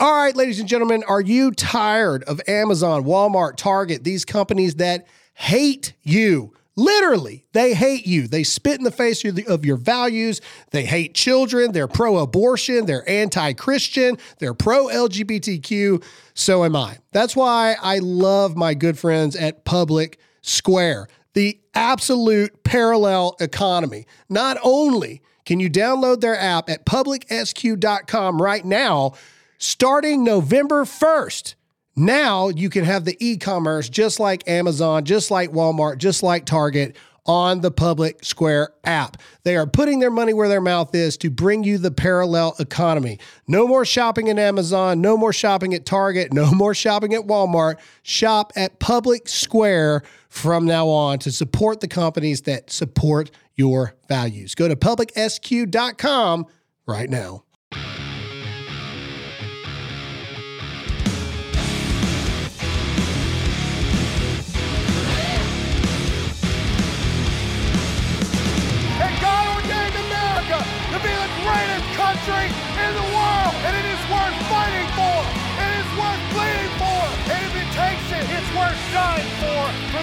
All right, ladies and gentlemen, are you tired of Amazon, Walmart, Target, these companies that hate you? Literally, they hate you. They spit in the face of, your values. They hate children. They're pro abortion. They're anti Christian. They're pro LGBTQ. So am I. That's why I love my good friends at Public Square, the absolute parallel economy. Not only can you download their app at publicsq.com right now, starting November 1st. Now you can have the e commerce just like Amazon, just like Walmart, just like Target on the Public Square app. They are putting their money where their mouth is to bring you the parallel economy. No more shopping at Amazon, no more shopping at Target, no more shopping at Walmart. Shop at Public Square from now on to support the companies that support your values. Go to publicsq.com right now.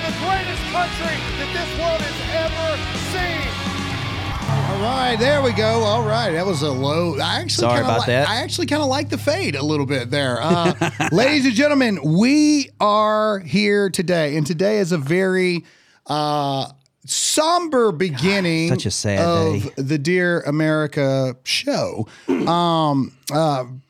The greatest country that this world has ever seen. All right, there we go. All right, that was a low. I actually Sorry kinda about li- that. I actually kind of like the fade a little bit there. Uh, ladies and gentlemen, we are here today, and today is a very uh, somber beginning. such a sad of day. the Dear America show. Um, uh, w-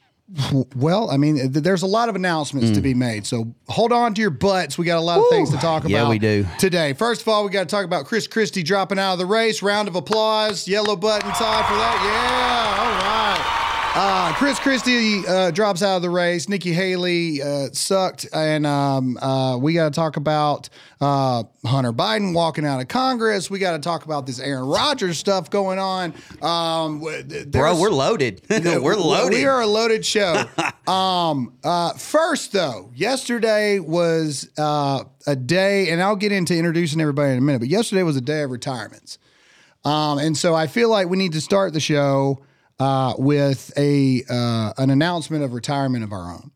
well, I mean, there's a lot of announcements to hmm. be made, so hold on to your butts. We got a lot of things to talk about. Yeah, we do. today. First of all, we got to talk about Chris Christie dropping out of the race. Round of applause. Yellow button, Todd, for that. Yeah, all right. Uh, Chris Christie uh, drops out of the race. Nikki Haley uh, sucked, and um, uh, we got to talk about uh, Hunter Biden walking out of Congress. We got to talk about this Aaron Rodgers stuff going on. Um, Bro, we're loaded. we're loaded. we are a loaded show. um, uh, first, though, yesterday was uh, a day, and I'll get into introducing everybody in a minute, but yesterday was a day of retirements. Um, and so I feel like we need to start the show uh, with a uh, an announcement of retirement of our own.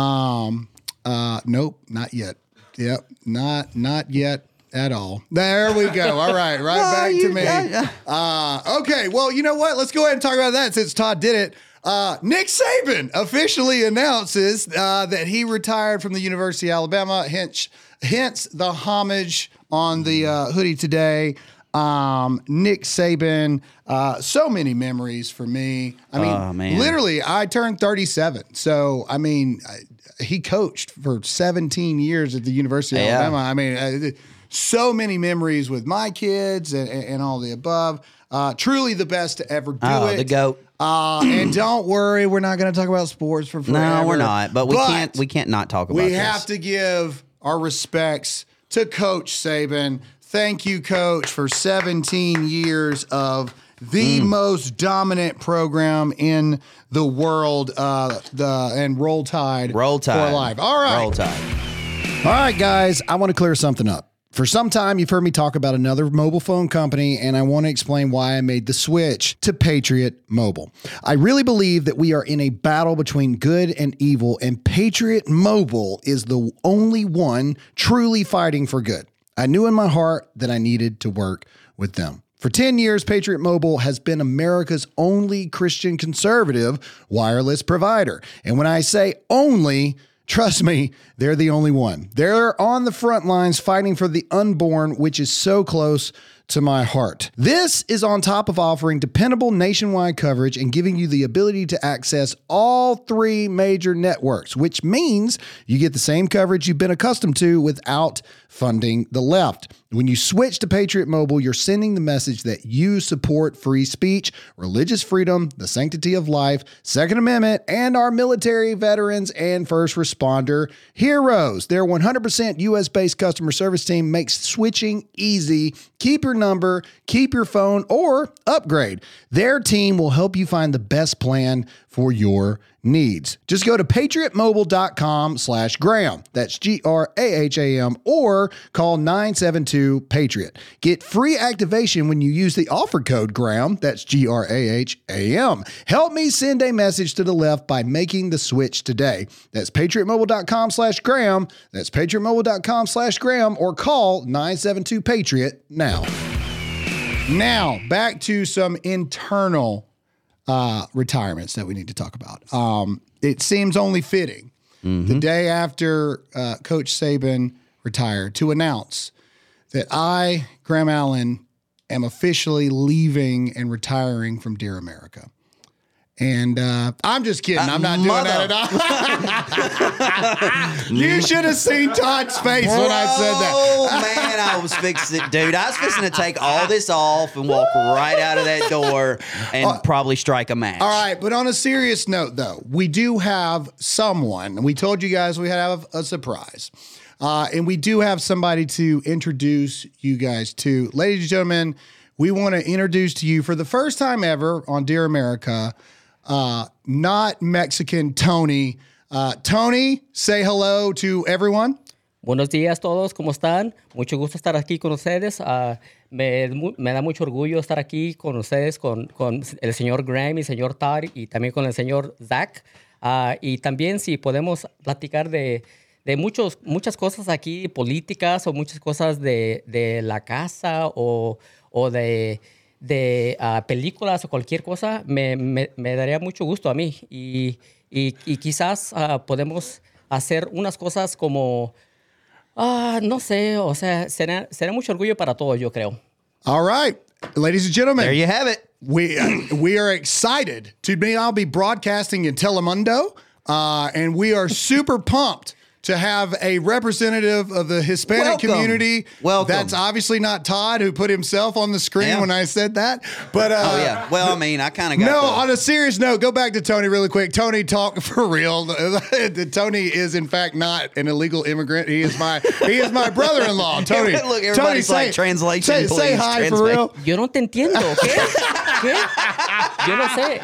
Um, uh, nope, not yet. Yep, not not yet at all. There we go. All right, right back to me. Uh, okay, well, you know what? Let's go ahead and talk about that since Todd did it. Uh, Nick Saban officially announces uh, that he retired from the University of Alabama. Hence, hence the homage on the uh, hoodie today. Um, Nick Saban, uh, so many memories for me. I mean, Oh, man. literally, I turned 37. So, I mean, I, he coached for 17 years at the University of Yeah. Alabama. I mean, uh, so many memories with my kids and, and, all the above. Uh, truly the best to ever do Oh, it. the goat. Uh, and don't worry, we're not going to talk about sports for forever. No, we're not. But we can't. We can't not talk about. We this. have to give our respects to Coach Saban. Thank you, Coach, for 17 years of Mm. the most dominant program in the world. Uh, the and Roll Tide, Roll Tide for life. All right, Roll Tide. all right, guys, I want to clear something up. For some time, you've heard me talk about another mobile phone company, and I want to explain why I made the switch to Patriot Mobile. I really believe that we are in a battle between good and evil, and Patriot Mobile is the only one truly fighting for good. I knew in my heart that I needed to work with them. For 10 years, Patriot Mobile has been America's only Christian conservative wireless provider. And when I say only, Trust me, they're the only one. They're on the front lines fighting for the unborn, which is so close to my heart. This is on top of offering dependable nationwide coverage and giving you the ability to access all three major networks, which means you get the same coverage you've been accustomed to without funding the left. When you switch to Patriot Mobile, you're sending the message that you support free speech, religious freedom, the sanctity of life, Second Amendment, and our military veterans and first responder heroes. Their 100% US based customer service team makes switching easy. Keep your number, keep your phone, or upgrade. Their team will help you find the best plan for your needs. Just go to patriotmobile.com slash Graham. That's G R A H A M or call 972 Patriot. Get free activation when you use the offer code Graham. That's G R A H A M. Help me send a message to the left by making the switch today. That's patriotmobile.com slash Graham. That's patriotmobile.com slash Graham or call 972 Patriot now. Now, back to some internal uh, retirements that we need to talk about. Um, it seems only fitting the day after uh, Coach Saban retired to announce that I, Graham Allen, am officially leaving and retiring from Dear America. And uh, I'm just kidding. I'm not doing that at all. you should have seen Todd's face when I said that. Oh man, I was fixing it, dude. I was fixing to take all this off and walk right out of that door and probably strike a match. Uh, All right, but on a serious note, though, we do have someone. We told you guys we have a surprise. Uh, and we do have somebody to introduce you guys to. Ladies and gentlemen, we want to introduce to you for the first time ever on Dear America, uh, not Mexican Tony. Uh, Tony, say hello to everyone. Buenos días todos, ¿cómo están? Mucho gusto estar aquí con ustedes. Ah, me, me da mucho orgullo estar aquí con ustedes, con, con el señor Graham y el señor Todd y también con el señor Zach. Ah, y también si podemos platicar de, de muchos, muchas cosas aquí, políticas o muchas cosas de, de la casa o, o de, de ah, películas o cualquier cosa, me, me- me daría mucho gusto a mí. Y, y- y quizás ah, podemos hacer unas cosas como... Ah, no sé, o sea, será, será mucho orgullo para todos, yo creo. All right, ladies and gentlemen. There you have it. we we are excited to be. I'll be broadcasting in Telemundo, uh, and we are super pumped to have a representative of the Hispanic Welcome. community. Welcome. That's obviously not Todd who put himself on the screen Yeah. when I said that. But uh, Oh yeah. Well, I mean, I kind of got no, the- on a serious note, go back to Tony really quick. Tony, talk for real. Tony is in fact not an illegal immigrant. He is my he is my brother-in-law. Tony, Look, Tony, everybody's like, "Translation, Say, say please, hi for real. Yo no te entiendo, ¿qué? ¿Qué? Yo no sé.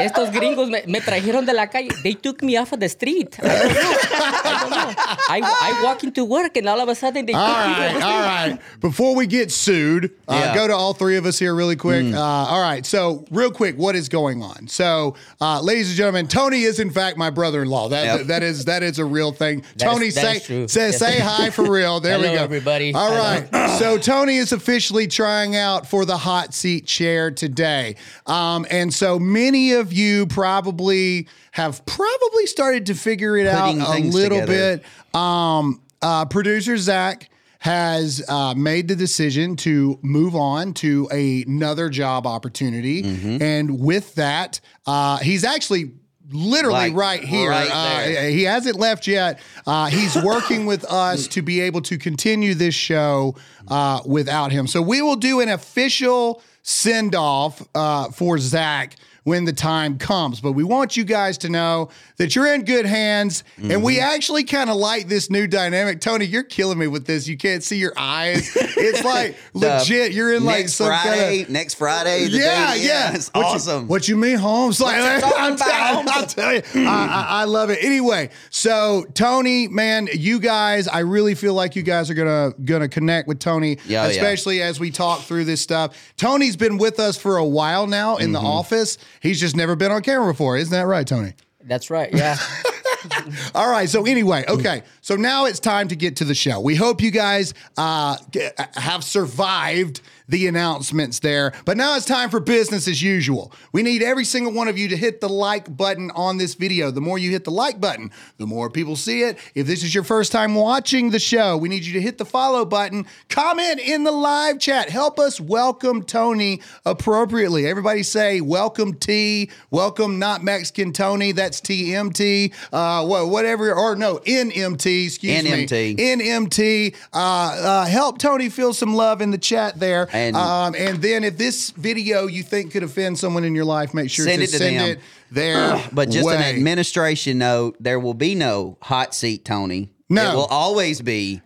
Estos gringos me, me trajeron de la calle. They took me off of the street. I. I don't know. I, I walk into work and all of a sudden they All took me off right, the all street. right. Before we get sued, uh, Yeah. go to all three of us here really quick. Uh, all right, so real quick, what is going on? So, uh, ladies and gentlemen, Tony is in fact my brother-in-law. That Yep. that is that is a real thing. That is- Tony, that say say say hi for real. There we go, everybody. All Hello. right, so Tony is officially trying out for the hot seat chair today, um, and so many of you probably have probably started to figure it Putting out a little together. bit. Um, uh, producer Zach has uh, made the decision to move on to another job opportunity, Mm-hmm. and with that, uh, he's actually. Literally Like, right here. right Uh, he hasn't left yet. Uh, he's working with us to be able to continue this show uh, without him. So we will do an official send off uh, for Zach when the time comes. But we want you guys to know that you're in good hands, and Mm-hmm. we actually kind of like this new dynamic. Tony, you're killing me with this. You can't see your eyes. It's like legit. You're in like some Friday. kind of. next Friday. the Yeah, day- yeah, It's What you- awesome. what you mean, Holmes? Like, you I'm about, telling- Holmes? I'll tell you, I, I, I love it. Anyway, so Tony, man, you guys, I really feel like you guys are gonna gonna connect with Tony, Yeah, yeah. especially as we talk through this stuff. Tony's been with us for a while now in Mm-hmm. the office. He's just never been on camera before, isn't that right, Tony? That's right, yeah. All right. So anyway, okay. So now it's time to get to the show. We hope you guys uh, g- have survived the announcements there. But now it's time for business as usual. We need every single one of you to hit the like button on this video. The more you hit the like button, the more people see it. If this is your first time watching the show, we need you to hit the follow button. Comment in the live chat. Help us welcome Tony appropriately. Everybody say welcome T, welcome not Mexican Tony. That's TMT. Uh, whatever, or no, NMT. Excuse NMT. me. NMT. Uh, uh, help Tony feel some love in the chat there. And- um, and then if this video you think could offend someone in your life, make sure Send to it to send them. it there. But just an administration note: there will be no hot seat, Tony. No. it will always be.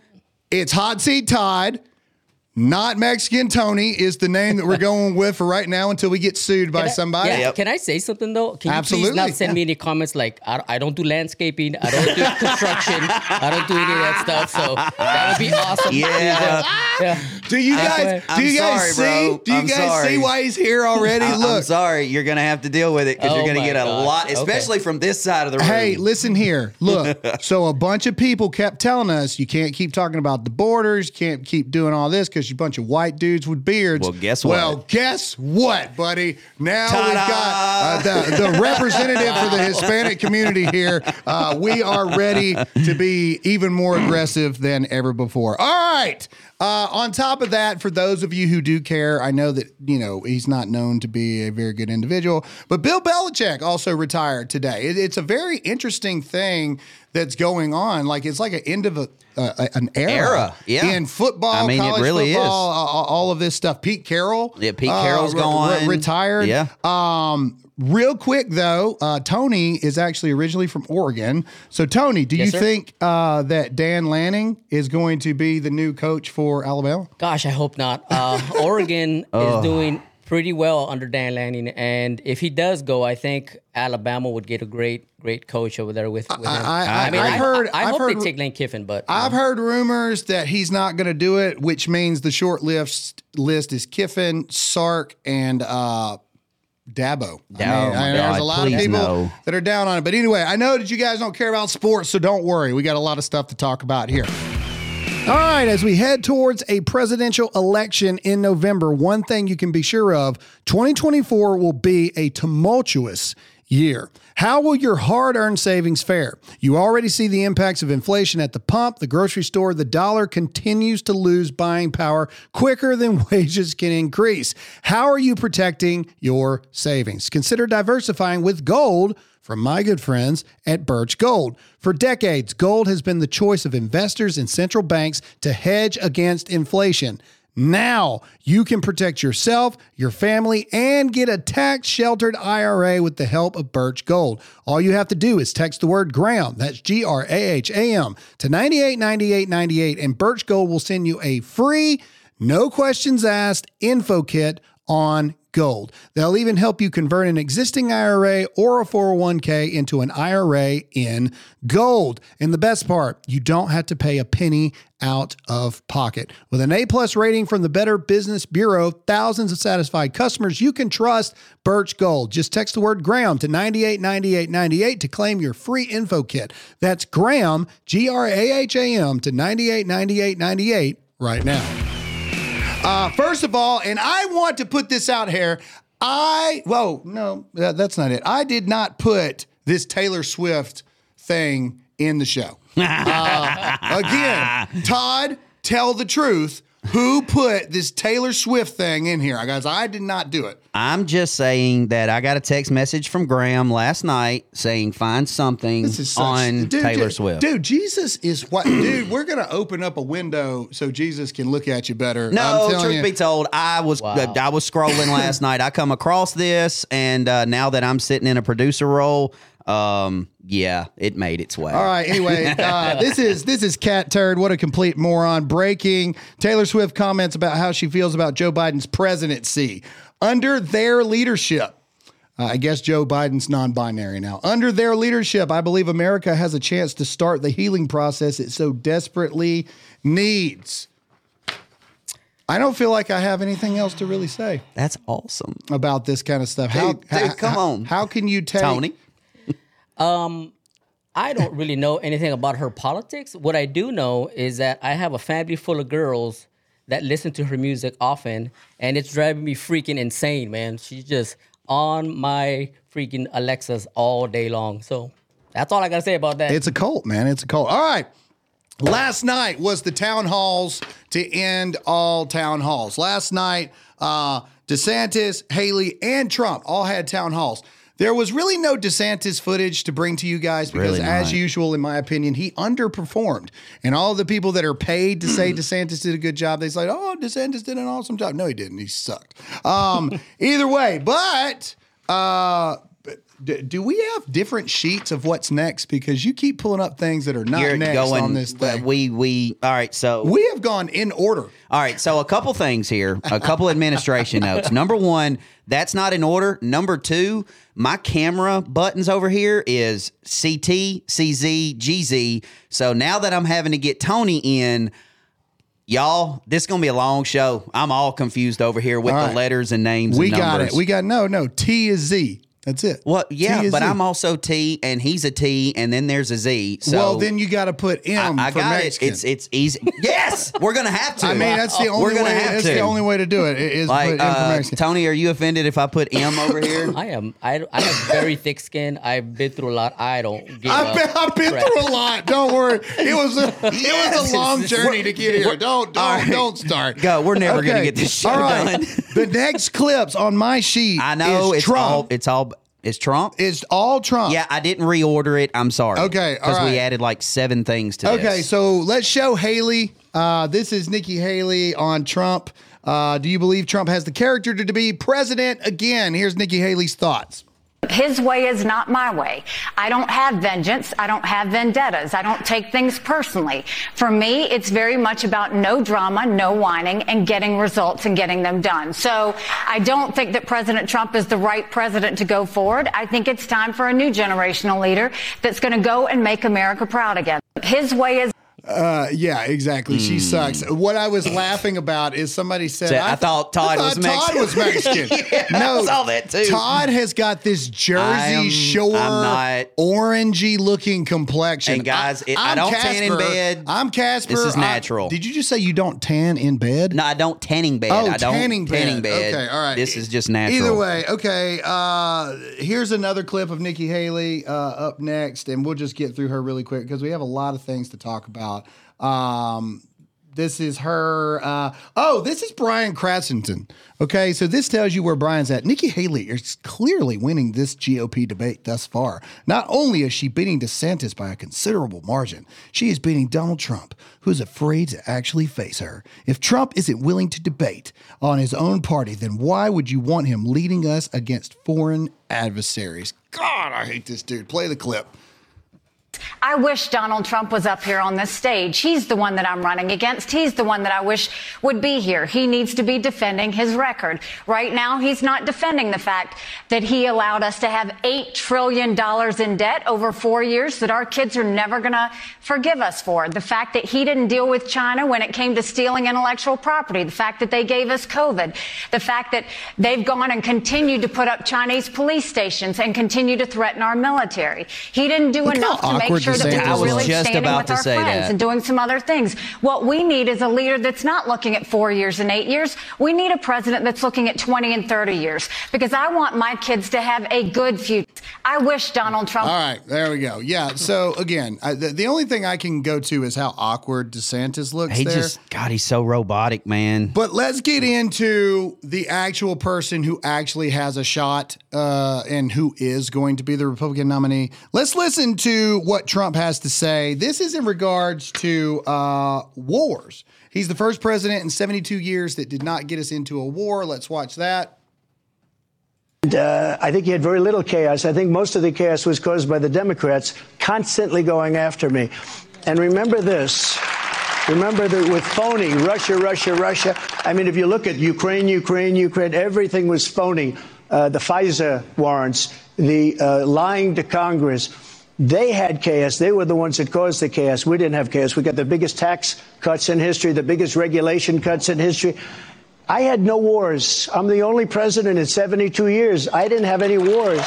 It's Hot Seat Todd, Not Mexican Tony is the name that we're going with for right now until we get sued by Can I- somebody. Yeah. Yep. Can I say something though? Can you Absolutely, please not send yeah. me any comments like I, I don't do landscaping, I don't do construction, I don't do any of that stuff. So that would be awesome. Yeah. yeah. Do you guys? Do I'm you guys sorry, see? bro. Do you I'm guys sorry. see why he's here already? Look. I'm sorry. You're gonna have to deal with it because Oh you're gonna get a gosh. lot, Okay. especially from this side of the room. Hey, listen here. Look, so a bunch of people kept telling us you can't keep talking about the borders, you can't keep doing all this because you're a bunch of white dudes with beards. Well, guess what? Well, guess what, buddy? Now we've got uh, the, the representative for the Hispanic community here. Uh, we are ready to be even more aggressive than ever before. All right. Uh, on top of that, for those of you who do care, I know that you know he's not known to be a very good individual, but Bill Belichick also retired today. It, it's a very interesting thing that's going on. Like it's like an end of a, uh, an era, Era, yeah. in football. I mean, it college really is. uh, all of this stuff. Pete Carroll, Yeah, Pete Carroll's re- re- gone. retired. Yeah. Um, real quick though, uh, Tony is actually originally from Oregon. So Tony, do Yes, you sir. think uh, that Dan Lanning is going to be the new coach for Alabama? Gosh, I hope not. Uh, Oregon is doing pretty well under Dan Lanning, and if he does go, I think Alabama would get a great, great coach over there with, with him. I- I- mean, I've I, heard- I, I've hope heard- they take Lane Kiffin, but I've heard rumors that he's not going to do it, which means the short list list is Kiffin, Sark, and uh, Dabo. I Oh, mean, my I- there's a lot of people no. that are down on it. But anyway, I know that you guys don't care about sports, so don't worry. We got a lot of stuff to talk about here. All right, as we head towards a presidential election in November, one thing you can be sure of 2024 will be a tumultuous year. How will your hard earned savings fare? You already see the impacts of inflation at the pump, the grocery store. The dollar continues to lose buying power quicker than wages can increase. How are you protecting your savings? Consider diversifying with gold from my good friends at Birch Gold. For decades, gold has been the choice of investors and central banks to hedge against inflation. Now you can protect yourself, your family, and get a tax sheltered IRA with the help of Birch Gold. All you have to do is text the word Graham, that's G R A H A M, to 989898, and Birch Gold will send you a free, no questions asked info kit on gold. They'll even help you convert an existing IRA or a 401k into an IRA in gold. And the best part, you don't have to pay a penny out of pocket. With an A plus rating from the Better Business Bureau, thousands of satisfied customers, you can trust Birch Gold. Just text the word Graham to 989898 to claim your free info kit. That's Graham, G R A H A M, to 989898 right now. Uh, first of all, and I want to put this out here. I, whoa, no, that, that's not it. I did not put this Taylor Swift thing in the show. Uh, again, Todd, tell the truth. Who put this Taylor Swift thing in here? I Guys, I did not do it. I'm just saying that I got a text message from Graham last night saying find something This is such, on dude, Taylor dude, Swift. Dude, Jesus is what, dude, we're going to open up a window so Jesus can look at you better. No, I'm telling truth you. be told, I was Wow. I was scrolling last night. I come across this, and uh, now that I'm sitting in a producer role, um, yeah, it made its way. All right. Anyway, uh, this is this is Catturd. What a complete moron. Breaking. Taylor Swift comments about how she feels about Joe Biden's presidency under their leadership. Uh, I guess Joe Biden's non-binary now. Under their leadership, I believe America has a chance to start the healing process it so desperately needs. I don't feel like I have anything else to really say That's awesome, about this kind of stuff. how, Dude, dude, how- come how- on. How can you take Tony. I don't really know anything about her politics. What I do know is that I have a family full of girls that listen to her music often, and it's driving me freaking insane, man. She's just on my freaking Alexas all day long. So that's all I gotta say about that. It's a cult, man. It's a cult. All right. Last night was the town halls to end all town halls. Last night, uh, DeSantis, Haley, and Trump all had town halls. There was really no DeSantis footage to bring to you guys because, Really as usual, in my opinion, he underperformed. And all the people that are paid to say DeSantis did a good job, they say, "Oh, DeSantis did an awesome job." No, he didn't. He sucked. Um, either way, but uh, D- do we have different sheets of what's next? Because you keep pulling up things that are not You're next going. on this thing. We we all right. So we have gone in order. All right, so a couple things here, a couple administration notes. Number one, that's not in order. Number two, my camera buttons over here is CT, CZ, GZ. So now that I'm having to get Tony in, y'all, this is gonna be a long show. I'm all confused over here with the letters and names. We and got it. We got no, no. T is Z. That's it. well, yeah, is but Z. I'm also T and he's a T and then there's a Z. So well, then you got to put M I for got Mexican. it. It's it's easy. Yes, we're gonna have to. I mean, that's the only We're gonna way. have That's to. the only way to do it. Is Like, put M for uh, Mexican. Tony, are you offended if I put M over here? I am. I, I have very thick skin. I've been through a lot. I don't give I've up. been, I've been through a lot. Don't worry. It was a, it was a long journey to get here. Don't don't All right. don't start. Go. We're never gonna get this show All right. done. the next clips on my sheet. I know is it's Trump. all it's all it's Trump. It's all Trump. yeah, I didn't reorder it. I'm sorry. Okay, all because we added like seven things to this. Okay, this. so let's show Haley. Uh, this is Nikki Haley on Trump. Uh, do you believe Trump has the character to be president again? Here's Nikki Haley's thoughts. His way is not my way. I don't have vengeance. I don't have vendettas. I don't take things personally. For me, it's very much about no drama, no whining, and getting results and getting them done. So I don't think that President Trump is the right president to go forward. I think it's time for a new generational leader that's going to go and make America proud again. His way is Uh, yeah, exactly. She sucks. What I was laughing about is somebody said, Hmm. So I thought Todd was Todd Mexican." was Mexican. Yeah, I no, saw that too. Todd has got this Jersey I am- Shore, I'm not- orangey looking complexion. And guys, it- I I'm don't tan in bed. I'm Casper. This is I- natural. did you just say you don't tan in bed? No, I don't tanning bed. Oh, I don't tanning bed. tanning bed. Okay, all right. This is just natural. Either way, okay. Uh, here's another clip of Nikki Haley uh, up next, and we'll just get through her really quick because we have a lot of things to talk about. Um, this is her. Uh, oh, this is Brian Krassenstein. Okay, so this tells you where Brian's at. Nikki Haley is clearly winning this GOP debate thus far. Not only is she beating DeSantis by a considerable margin, she is beating Donald Trump, who's afraid to actually face her. If Trump isn't willing to debate on his own party, then why would you want him leading us against foreign adversaries? God, I hate this dude. Play the clip. I wish Donald Trump was up here on this stage. He's the one that I'm running against. He's the one that I wish would be here. He needs to be defending his record. Right now, he's not defending the fact that he allowed us to have $8 trillion in debt over four years that our kids are never going to forgive us for. The fact that he didn't deal with China when it came to stealing intellectual property. The fact that they gave us COVID. The fact that they've gone and continued to put up Chinese police stations and continue to threaten our military. He didn't do Look enough to awkward sure that we DeSantis were was. really Just standing about with to our say friends that. and doing some other things. What we need is a leader that's not looking at four years and eight years. We need a president that's looking at 20 and 30 years because I want my kids to have a good future. I wish Donald Trump. All right, there we go. Yeah. So again, I, the, the only thing I can go to is how awkward DeSantis looks He there. just God, he's so robotic, man. But let's get into the actual person who actually has a shot uh, and who is going to be the Republican nominee. Let's listen to what Trump has to say. This is in regards to uh, wars. He's the first president in 72 years that did not get us into a war. Let's watch that. Uh, I think he had very little chaos. I think most of the chaos was caused by the Democrats constantly going after me. And remember this. Remember that with phony Russia, Russia, Russia. I mean, if you look at Ukraine, Ukraine, Ukraine, everything was phony. Uh, the FISA warrants, the uh, lying to Congress. They had chaos. They were the ones that caused the chaos. We didn't have chaos. We got the biggest tax cuts in history, the biggest regulation cuts in history. I had no wars. I'm the only president in 72 years. I didn't have any wars.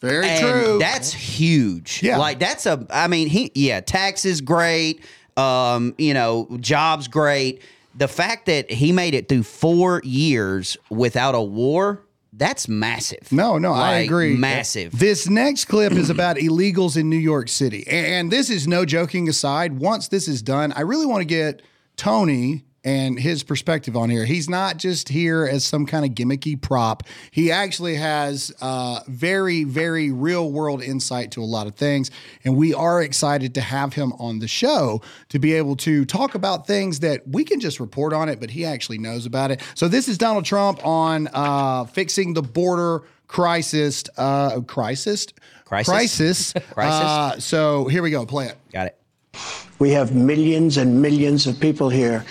Very and true. That's huge. Yeah. Like that's a I mean, he yeah, taxes great, um, you know, jobs great. The fact that he made it through 4 years without a war, that's massive. No, no, I agree. Massive. This next clip is about illegals in New York City. And this is no joking aside. Once this is done, I really want to get Tony and his perspective on here. He's not just here as some kind of gimmicky prop. He actually has uh, very, very real world insight to a lot of things. And we are excited to have him on the show to be able to talk about things that we can just report on it, but he actually knows about it. So this is Donald Trump on uh, fixing the border crisis. Uh, crisis. Crisis? Crisis. Crisis? Uh, so here we go. Play it. Got it. We have millions and millions of people here.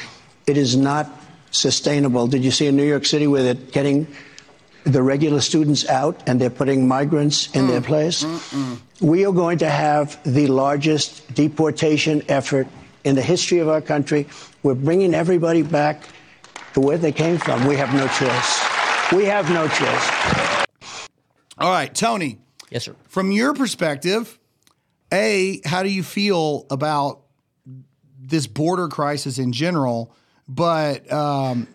It is not sustainable. Did you see in New York City where they're getting the regular students out and they're putting migrants in their mm. place? We are going to have the largest deportation effort in the history of our country. We're bringing everybody back to where they came from. We have no choice. We have no choice. All right, Tony. Yes, sir. From your perspective, a how do you feel about this border crisis in general? But um,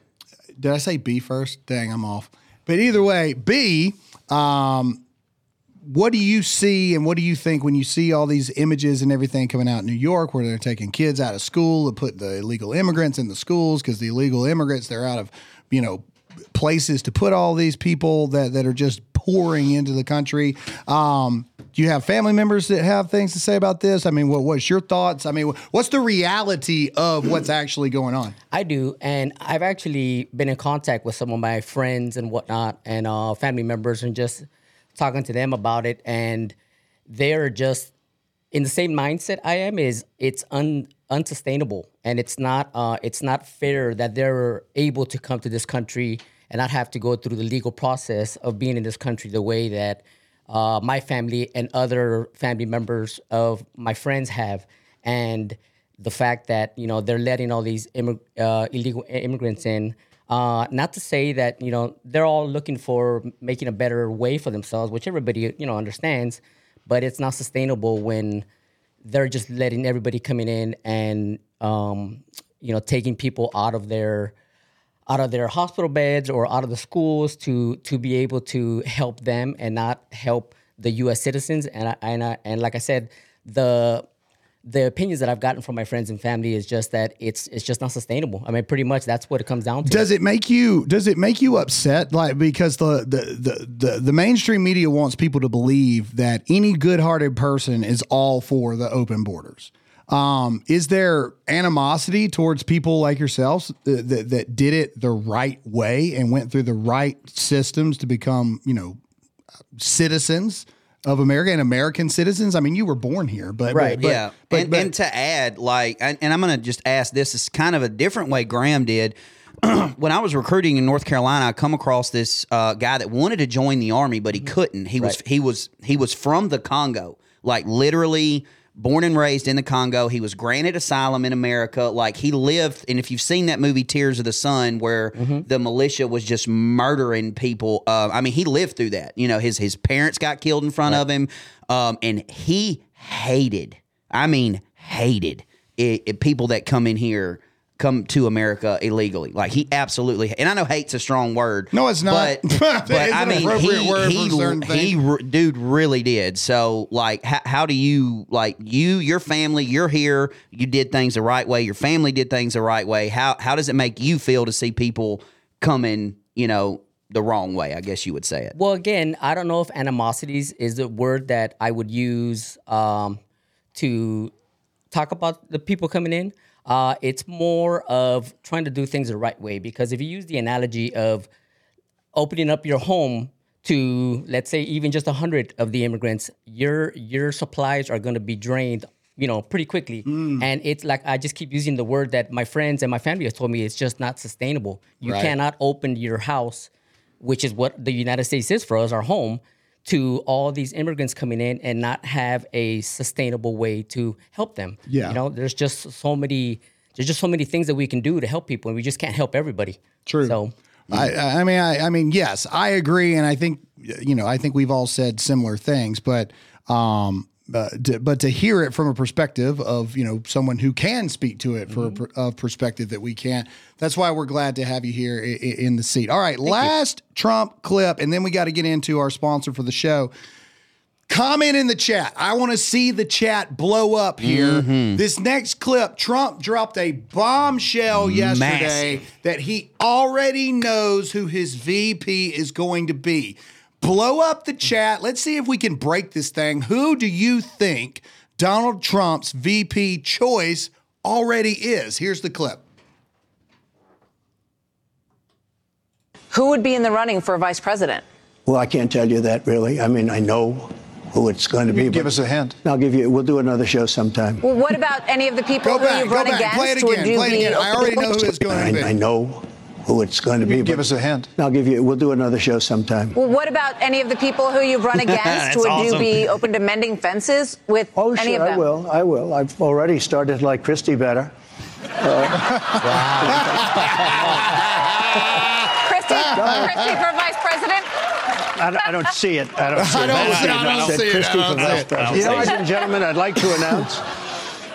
did I say B first? Dang, I'm off. But either way, B. Um, what do you see and what do you think when you see all these images and everything coming out in New York where they're taking kids out of school to put the illegal immigrants in the schools because the illegal immigrants they're out of you know places to put all these people that, that are just pouring into the country um, do you have family members that have things to say about this i mean what, what's your thoughts i mean what's the reality of what's actually going on I do, and I've actually been in contact with some of my friends and whatnot, and uh, family members, and just talking to them about it, and they're just in the same mindset I am. Is it's un, unsustainable, and it's not uh, it's not fair that they're able to come to this country and not have to go through the legal process of being in this country the way that uh, my family and other family members of my friends have, and the fact that you know they're letting all these immig- uh, illegal immigrants in. Uh, not to say that you know they're all looking for making a better way for themselves, which everybody you know understands, but it's not sustainable when they're just letting everybody coming in and um, you know taking people out of their out of their hospital beds or out of the schools to to be able to help them and not help the U.S. citizens. And I, and I, and like I said, the the opinions that I've gotten from my friends and family is just that it's it's just not sustainable. I mean, pretty much that's what it comes down to. Does it make you does it make you upset like because the the the the, the mainstream media wants people to believe that any good-hearted person is all for the open borders. Um, is there animosity towards people like yourselves that, that, that did it the right way and went through the right systems to become, you know, citizens of America and American citizens? I mean, you were born here, but Right, but, yeah, but, and, but- and to add, like, and, and I'm going to just ask this is kind of a different way Graham did. when I was recruiting in North Carolina, I come across this uh, guy that wanted to join the army, but he couldn't. He was he was he was from the Congo, like literally born and raised in the Congo. He was granted asylum in America. Like he lived, and if you've seen that movie Tears of the Sun, where the militia was just murdering people, uh, I mean, he lived through that. You know, his his parents got killed in front of him, um, and he hated. I mean, hated it, it- people that come in here come to America illegally. Like he absolutely, and I know hate's a strong word. No, it's not. But, but is I an mean, appropriate he, word he, a he dude really did. So like, how, how do you like you your family? You're here. You did things the right way. Your family did things the right way. How how does it make you feel to see people coming? You know. The wrong way, I guess you would say it. Well, again, I don't know if animosities is the word that I would use um, to talk about the people coming in. Uh, it's more of trying to do things the right way because if you use the analogy of opening up your home to let's say even just 100 of the immigrants your your supplies are going to be drained you know pretty quickly. And it's like i just keep using the word that my friends and my family has told me it's just not sustainable. You Right. cannot open your house which is what the united states is for us our home to all these immigrants coming in and not have a sustainable way to help them Yeah. you know there's just so many there's just so many things that we can do to help people and we just can't help everybody True. so I, I mean, I, I mean, yes, I agree, and I think you know, I think we've all said similar things, but um, uh, to, but to hear it from a perspective of you know someone who can speak to it for a, a perspective that we can't. That's why we're glad to have you here i- i- in the seat. All right, last Trump clip, and then we got to get into our sponsor for the show. Comment in the chat. I want to see the chat blow up here. This next clip, Trump dropped a bombshell yesterday that he already knows who his VP is going to be. Blow up the chat. Let's see if we can break this thing. Who do you think Donald Trump's VP choice already is? Here's the clip. Who would be in the running for a vice president? Well, I can't tell you that really. I mean, I know who it's going to be. Give us a hint. I'll give you. We'll do another show sometime. Well, what about any of the people Go who back, you've go run back, against? play it again, play it again. I already know who it's going to be. I, I know who it's going to be. Give us a hint. I'll give you. We'll do another show sometime. Well, what about any of the people who you've run against? Would awesome. you be open to mending fences with Oh, any sure, of them? I will. I will. I've already started to like Christie better. Uh, Christie, Christie for vice president? I, don't- I don't see it. I don't see I it. don't see it. I I don't said see it. I Christie don't for see vice it. president. You know, ladies and gentlemen, I'd like to announce.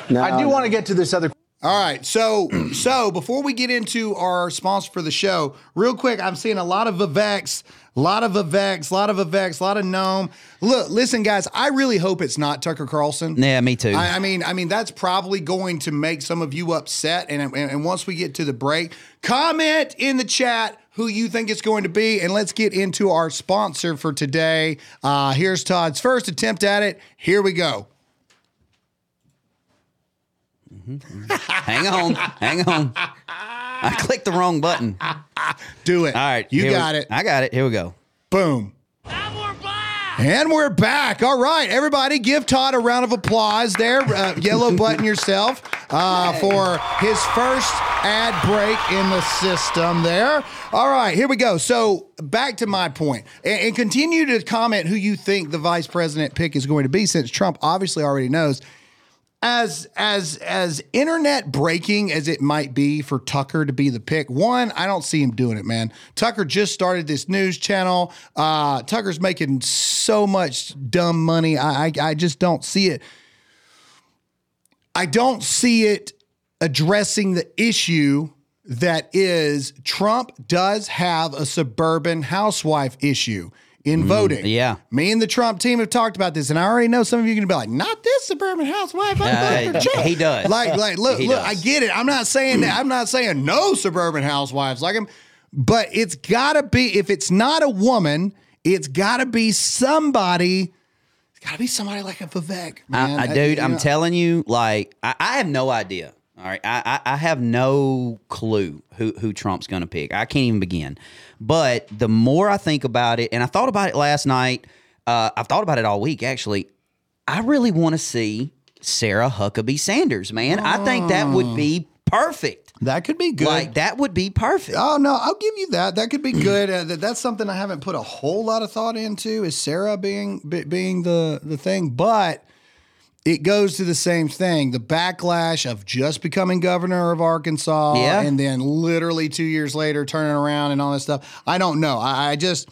Now, I do want to get to this other. All right, so so before we get into our sponsor for the show, real quick, I'm seeing a lot of Viveks, a lot of Viveks, a lot of Viveks, a lot of Noem. Look, listen, guys, I really hope it's not Tucker Carlson. Yeah, me too. I, I mean, I mean that's probably going to make some of you upset. And, and and once we get to the break, comment in the chat who you think it's going to be, and let's get into our sponsor for today. Uh, here's Todd's first attempt at it. Here we go. Hang on, hang on. I clicked the wrong button. Do it. All right, you got we- it. I got it. Here we go. Boom. And we're back. All right, everybody, give Todd a round of applause there. Uh, yellow button yourself uh, for his first ad break in the system there. All right, here we go. So back to my point, and, and continue to comment who you think the vice president pick is going to be, since Trump obviously already knows as as as internet breaking as it might be for Tucker to be the pick, one, I don't see him doing it, man. Tucker just started this news channel. Uh, Tucker's making so much dumb money. I, I I just don't see it. I don't see it addressing the issue that is Trump does have a suburban housewife issue in voting. yeah. Me and the Trump team have talked about this, and I already know some of you are gonna be like, not this suburban housewife. I'm voting for Uh, Trump." he does. Like, like, look, He look, does. I get it. I'm not saying that. I'm not saying no suburban housewives like him, but it's gotta be, if it's not a woman, it's gotta be somebody. It's gotta be somebody like a Vivek. Man. I, I, dude, I'm know, telling you, like, I, I have no idea. All right, I, I, I have no clue who who Trump's going to pick. I can't even begin. But the more I think about it, and I thought about it last night. Uh, I've thought about it all week. Actually, I really want to see Sarah Huckabee Sanders. Man, I think that would be perfect. That could be good. Like that would be perfect. Oh no, I'll give you that. That could be good. Uh, that, that's something I haven't put a whole lot of thought into. Is Sarah being be, being the the thing? But it goes to the same thing: the backlash of just becoming governor of Arkansas, Yeah. and then literally two years later turning around and all this stuff. I don't know. I, I just.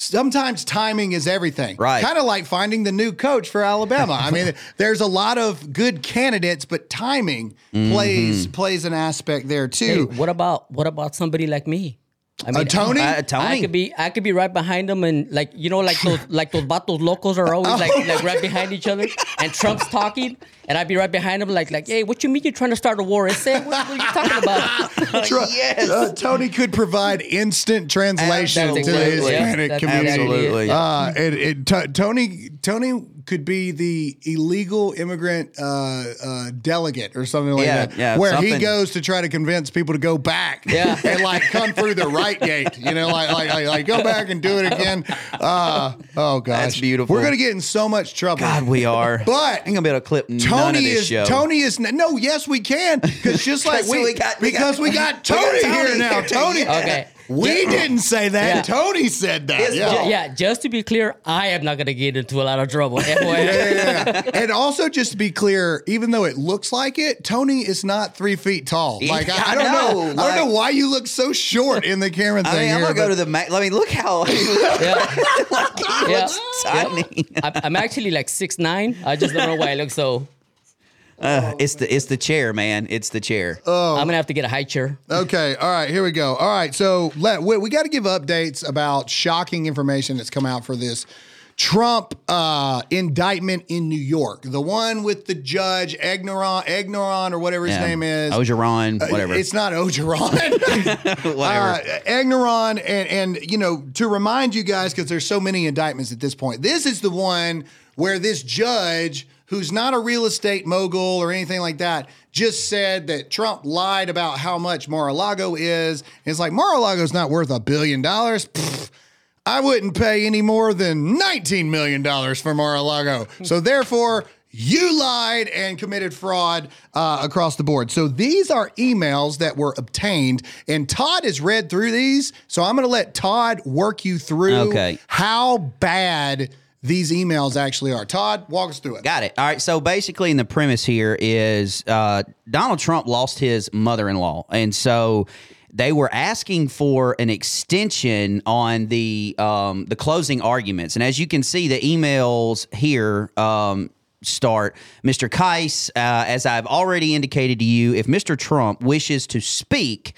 Sometimes timing is everything. Right. Kind of like finding the new coach for Alabama. I mean, there's a lot of good candidates, but timing plays mm-hmm. plays an aspect there Hey, too. what about what about somebody like me? I Uh, Tony? Uh, Tony. I could be I could be right behind them and like you know like those like those vatos locos are always like like right behind each other and Trump's talking and I'd be right behind him like like hey what you mean you're trying to start a war? It's what, what are you talking about? Tr- Yes. uh, Tony could provide instant translation Absolutely. to the Hispanic That's community. Absolutely. Uh, it, it, T- Tony Tony could be the illegal immigrant uh, uh, delegate or something like Yeah, that, yeah, where he goes to try to convince people to go back Yeah. and like come through the right gate. You know, like like, like, like go back and do it again. Uh, oh gosh, That's beautiful. We're gonna get in so much trouble. God, we are. But I'm gonna be able to clip none of Tony this is show. Tony is no. Yes, we can because just like we, we got- we because got- we got we got Tony, Tony here now. Tony, Yeah. Okay. we didn't say that. Yeah. Tony said that. Yeah. Ju- yeah, just to be clear, I am not gonna get into a lot of trouble. Yeah, yeah, yeah. and also, just to be clear, even though it looks like it, Tony is not three feet tall. Like I, I don't know, know, I don't know why you look so short in the camera thing. I mean, I'm gonna go to the. Ma- I mean, look how Yeah. Yeah. tiny. I'm, I'm actually like six nine. I just don't know why I look so. Uh, it's the it's the chair, man. It's the chair. Oh. I'm gonna have to get a high chair. Okay, all right, here we go. All right, so let we, we got to give updates about shocking information that's come out for this Trump uh, indictment in New York, the one with the judge Egnoron, Egnoron or whatever his Yeah. name is. Ogeron, Uh, whatever. It's not Ogeron. whatever. Uh, Agneron, and and you know to remind you guys because there's so many indictments at this point. This is the one where this judge, who's not a real estate mogul or anything like that, just said that Trump lied about how much Mar-a-Lago is. And it's like Mar-a-Lago's not worth a billion dollars. Pfft. I wouldn't pay any more than $19 million for Mar-a-Lago. So therefore, you lied and committed fraud uh, across the board. So these are emails that were obtained, and Todd has read through these. So I'm going to let Todd work you through Okay. how bad these emails actually are. Todd, walk us through it. Got it. All right. So basically, in the premise here is uh, Donald Trump lost his mother in law. And so they were asking for an extension on the um, the closing arguments. And as you can see, the emails here um, start Mr. Kise, uh, as I've already indicated to you, if Mr. Trump wishes to speak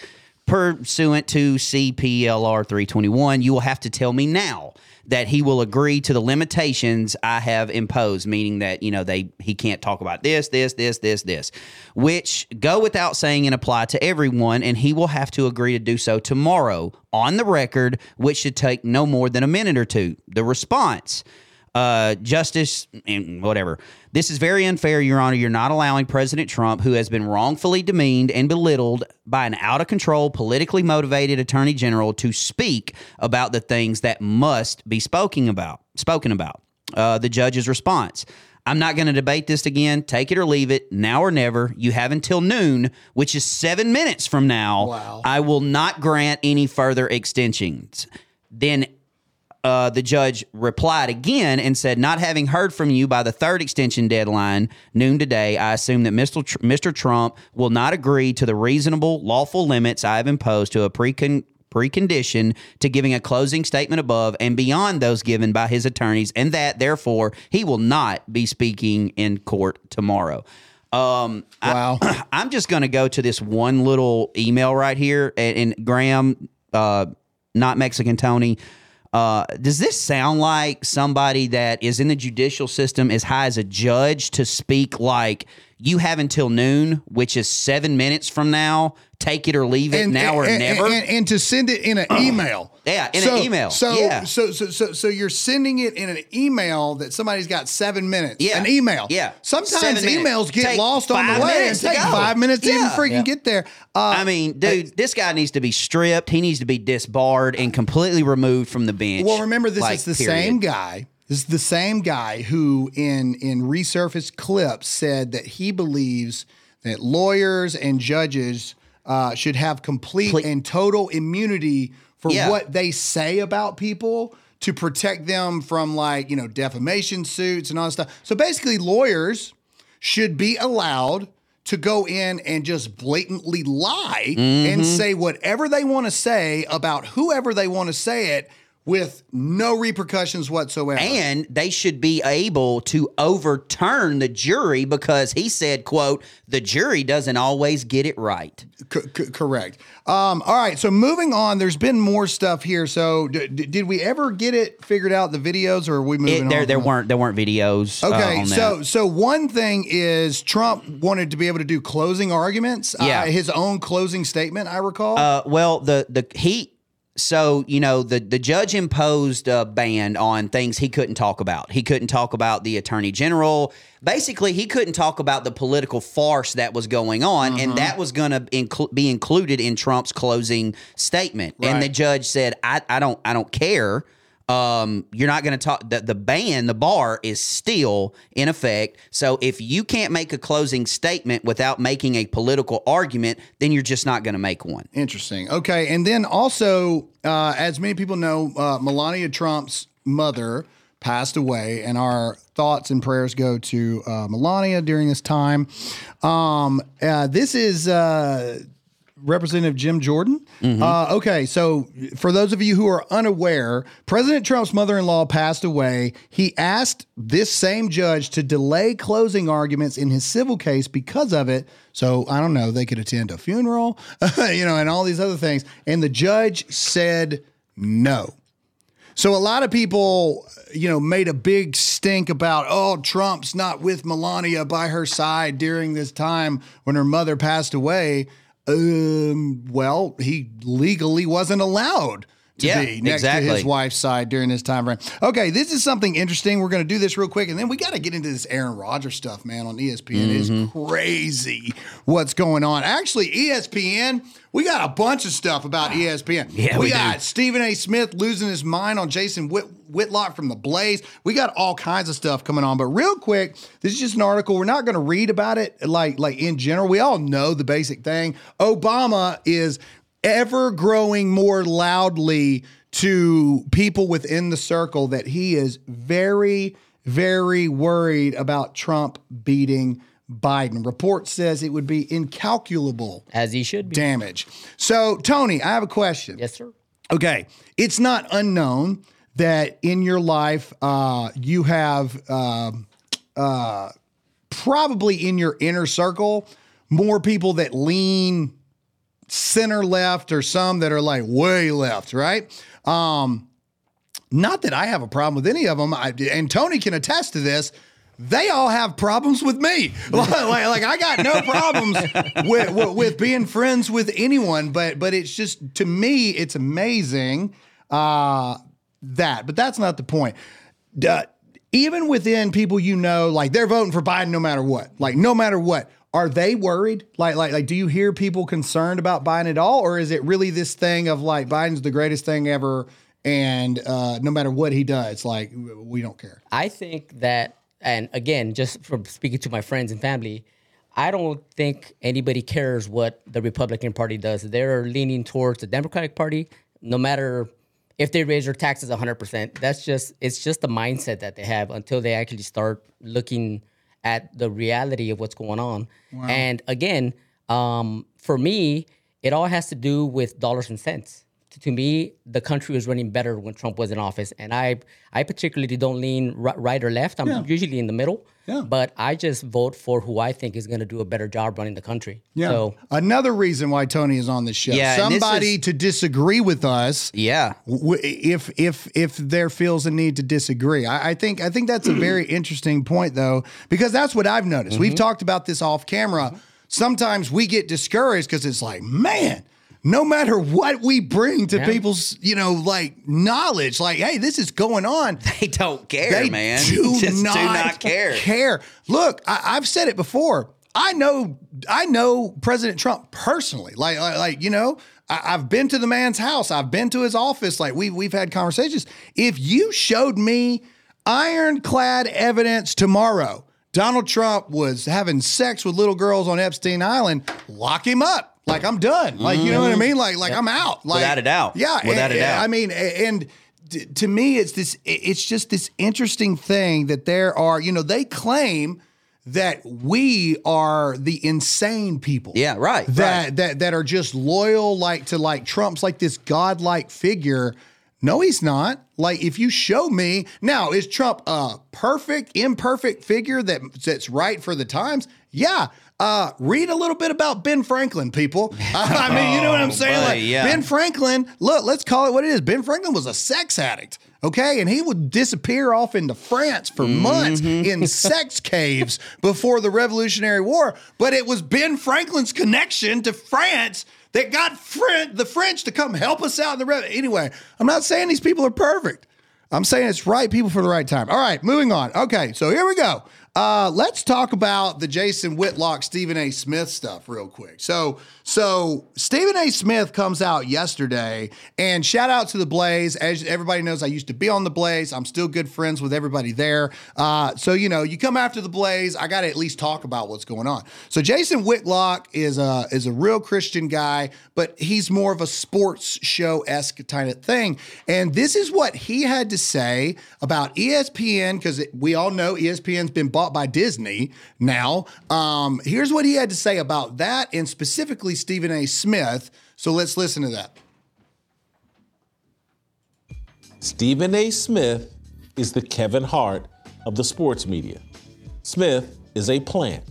pursuant to CPLR 321, you will have to tell me now that he will agree to the limitations I have imposed, meaning that you know they he can't talk about this, this, this, this, this, which go without saying and apply to everyone, and he will have to agree to do so tomorrow on the record, which should take no more than a minute or two. The response uh, justice and whatever. This is very unfair, Your Honor. You're not allowing President Trump, who has been wrongfully demeaned and belittled by an out of control, politically motivated attorney general, to speak about the things that must be spoken about. Spoken about. Uh, the judge's response. I'm not going to debate this again. Take it or leave it. Now or never. You have until noon, which is seven minutes from now. Wow. I will not grant any further extensions. Then uh, the judge replied again and said, Not having heard from you by the third extension deadline, noon today, I assume that Mr. Tr- Mr. Trump will not agree to the reasonable, lawful limits I have imposed to a precon- precondition to giving a closing statement above and beyond those given by his attorneys, and that, therefore, he will not be speaking in court tomorrow. Um, Wow. I, I'm just going to go to this one little email right here, and, and Graham, uh, not Mexican Tony. Uh, does this sound like somebody that is in the judicial system as high as a judge to speak like you have until noon, which is seven minutes from now, take it or leave it now or and, never? and, and to send it in an email. Yeah, in an so, email. So, Yeah. so, so, so, so you're sending it in an email that somebody's got seven minutes. Yeah. an email. Yeah. Sometimes emails get Take lost on the five way. and minutes to take five minutes to even freaking Yeah. get there. Uh, I mean, dude, this guy needs to be stripped. He needs to be disbarred and completely removed from the bench. Well, remember this Like, is the period. same guy. This is the same guy who, in in resurfaced clips, said that he believes that lawyers and judges uh, should have complete Ple- and total immunity for Yeah. what they say about people to protect them from like you know defamation suits and all that stuff. So basically, lawyers should be allowed to go in and just blatantly lie and say whatever they want to say about whoever they want to say it with no repercussions whatsoever. and they should be able to overturn the jury because he said quote the jury doesn't always get it right C- c- correct. Um, all right. So moving on, there's been more stuff here. So d- d- did we ever get it figured out the videos, or are we moving it, there on? there weren't there weren't videos uh, Okay, on so that. so one thing is Trump wanted to be able to do closing arguments. Yeah. uh, his own closing statement. I recall. Uh, well, the the he. So you know the the judge imposed a ban on things he couldn't talk about. He couldn't talk about the attorney general. Basically, he couldn't talk about the political farce that was going on, Mm-hmm. and that was going to be included in Trump's closing statement. And the judge said, "I I don't I don't care." Um, you're not going to talk. The, the ban, the bar is still in effect. So if you can't make a closing statement without making a political argument, then you're just not going to make one. Interesting. Okay, and then also, uh, as many people know, uh, Melania Trump's mother passed away, and our thoughts and prayers go to uh, Melania during this time. Um, uh, this is. Representative Jim Jordan. Uh, okay, so for those of you who are unaware, President Trump's mother in law passed away. He asked this same judge to delay closing arguments in his civil case because of it. So I don't know, they could attend a funeral, you know, and all these other things. And the judge said no. So a lot of people, you know, made a big stink about, oh, Trump's not with Melania by her side during this time when her mother passed away. Um, well, he legally wasn't allowed to Yeah, be next to exactly. his wife's side during this time frame. Okay, this is something interesting. We're going to do this real quick, and then we got to get into this Aaron Rodgers stuff, man, on ESPN. Mm-hmm. It's crazy what's going on. Actually, ESPN, we got a bunch of stuff about E ESPN. Yeah, we, we do. got Stephen A. Smith losing his mind on Jason Whit- Whitlock from the Blaze. We got all kinds of stuff coming on. But real quick, this is just an article. We're not going to read about it like like in general. We all know the basic thing. Obama is ever growing more loudly to people within the circle that he is very very worried about Trump beating Biden. Report says it would be incalculable As he should be. damage. So, Tony, I have a question. Yes, sir. Okay, it's not unknown that in your life uh, you have um uh, probably in your inner circle more people that lean center left or some that are like way left, right? Um, not that I have a problem with any of them, I, and Tony can attest to this. They all have problems with me. like, like, I got no problems with, with with being friends with anyone, but but it's just to me it's amazing uh, that. But that's not the point. Even within people you know, like they're voting for Biden no matter what. Like no matter what. Are they worried? Like, like, like, do you hear people concerned about Biden at all, or is it really this thing of like Biden's the greatest thing ever, and uh, no matter what he does, like we don't care? I think that, and again, just from speaking to my friends and family, I don't think anybody cares what the Republican Party does. They're leaning towards the Democratic Party, no matter if they raise their taxes 100%. That's just, it's just the mindset that they have until they actually start looking at the reality of what's going on. And again, um, for me, it all has to do with dollars and cents. To, to me, the country was running better when Trump was in office, and I I particularly don't lean ri- right or left. I'm usually in the middle. Yeah. But I just vote for who I think is going to do a better job running the country. So Another reason why Tony is on the show. Yeah, Somebody is- to disagree with us. Yeah. w- if if if there feels a need to disagree I, I think i think that's a very interesting point though because that's what i've noticed we've mm-hmm. talked about this off camera mm-hmm. sometimes we get discouraged because it's like man no matter what we bring to Yeah. people's you know like knowledge like hey this is going on They don't care, they man. do Just not, do not care. Care. Look, I, I've said it before. I know, I know President Trump personally. Like, like, like, you know, I, I've been to the man's house. I've been to his office. Like, we we've had conversations. If you showed me ironclad evidence tomorrow, Donald Trump was having sex with little girls on Epstein Island, lock him up. Like I'm done. Like you know what I mm-hmm. mean? Like like I'm out. Like Without a doubt. Yeah. Without a doubt. I mean, and to me, it's this. It's just this interesting thing that there are. You know, they claim that we are the insane people. Yeah, right, That right. that that are just loyal, like to like Trump's like this godlike figure. No, he's not. Like, if you show me now, is Trump a perfect, imperfect figure that that's right for the times? Yeah. Uh, read a little bit about Ben Franklin, people. I mean, you know what I'm saying? buddy, like yeah. Ben Franklin, look, let's call it what it is. Ben Franklin was a sex addict. Okay, and he would disappear off into France for months in sex caves before the Revolutionary War. But it was Ben Franklin's connection to France that got Fren- the French to come help us out in the Rev. Anyway, I'm not saying these people are perfect. I'm saying it's right people for the right time. All right, moving on. Okay, so here we go. Uh, let's talk about the Jason Whitlock, Stephen A. Smith stuff real quick. So, so Stephen A. Smith comes out yesterday, and shout out to the Blaze. As everybody knows, I used to be on the Blaze. I'm still good friends with everybody there. Uh, so you know, you come after the Blaze, I got to at least talk about what's going on. So Jason Whitlock is a is a real Christian guy, but he's more of a sports show esque kind of thing. And this is what he had to say about ESPN because we all know ESPN's been bought by Disney now. Um, here's what he had to say about that, and specifically Stephen A. Smith. So let's listen to that. Stephen A. Smith is the Kevin Hart of the sports media. Smith is a plant.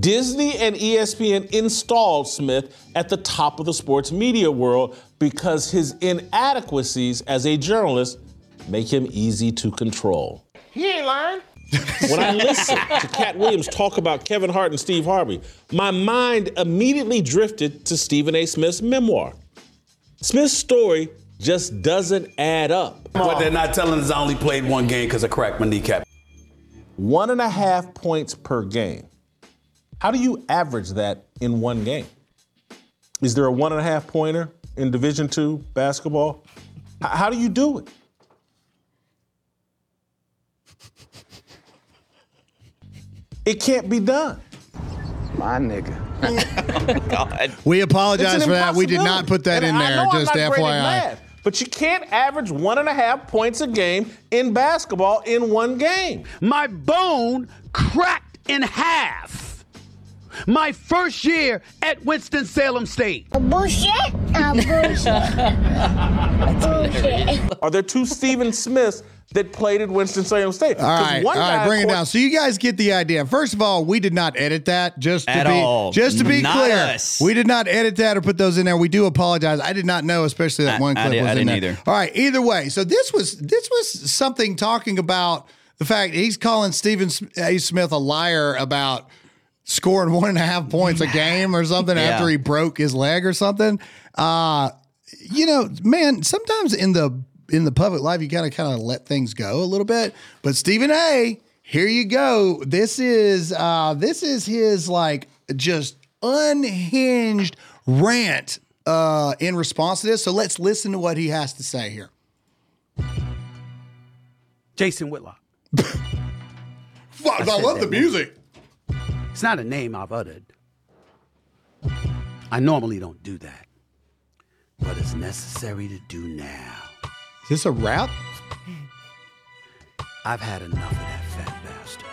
Disney and ESPN installed Smith at the top of the sports media world because his inadequacies as a journalist make him easy to control. He ain't lying. When I listen to Katt Williams talk about Kevin Hart and Steve Harvey, my mind immediately drifted to Stephen A. Smith's memoir. Smith's story just doesn't add up. What they're not telling us I only played one game because I cracked my kneecap. One and a half points per game. How do you average that in one game? Is there a one and a half pointer in Division two basketball? H- How do you do it? It can't be done. My nigga. God. We apologize for that. We did not put that And in I there. know I'm Just not FYI. math, but you can't average one and a half points a game in basketball in one game. My bone cracked in half. My first year at Winston-Salem State. Bullshit. Bullshit. bullshit. Are there two Stephen Smiths that played at Winston-Salem State? All right, all right, bring it down. So you guys get the idea. First of all, we did not edit that. Just to At be all. just to be Not clear, us. we did not edit that or put those in there. We do apologize. I did not know, especially that I- one I clip did- was I in didn't there. either. All right, either way. So this was this was something talking about the fact he's calling Stephen A. Smith a liar about scoring one and a half points a game or something Yeah. after he broke his leg or something. Uh, you know, man, sometimes in the in the public life you gotta kind of let things go a little bit. But Stephen A, here you go. This is uh this is his like just unhinged rant uh in response to this. So let's listen to what he has to say here. Jason Whitlock. Fuck, I, love the music. It's not a name I've uttered. I normally don't do that. But it's necessary to do now. Is this a rap? I've had enough of that fat bastard.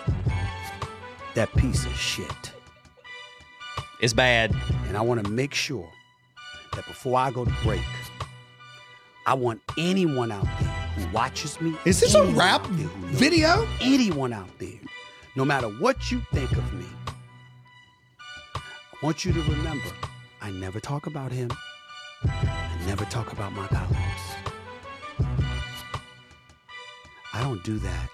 That piece of shit. It's bad. And I want to make sure that before I go to break, I want anyone out there who watches me. Is this a rap out there who knows video? Anyone out there, no matter what you think of me, I want you to remember I never talk about him. I never talk about my colleagues. I don't do that.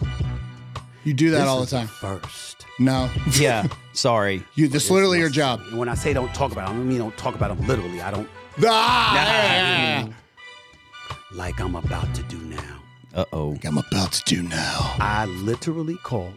You do that This all the is time. First. No. Yeah. Sorry. You this is literally your job. And when I say don't talk about it, I don't mean don't talk about him literally. I don't Ah, like I'm about to do now. Uh oh. I'm about to do now. I literally called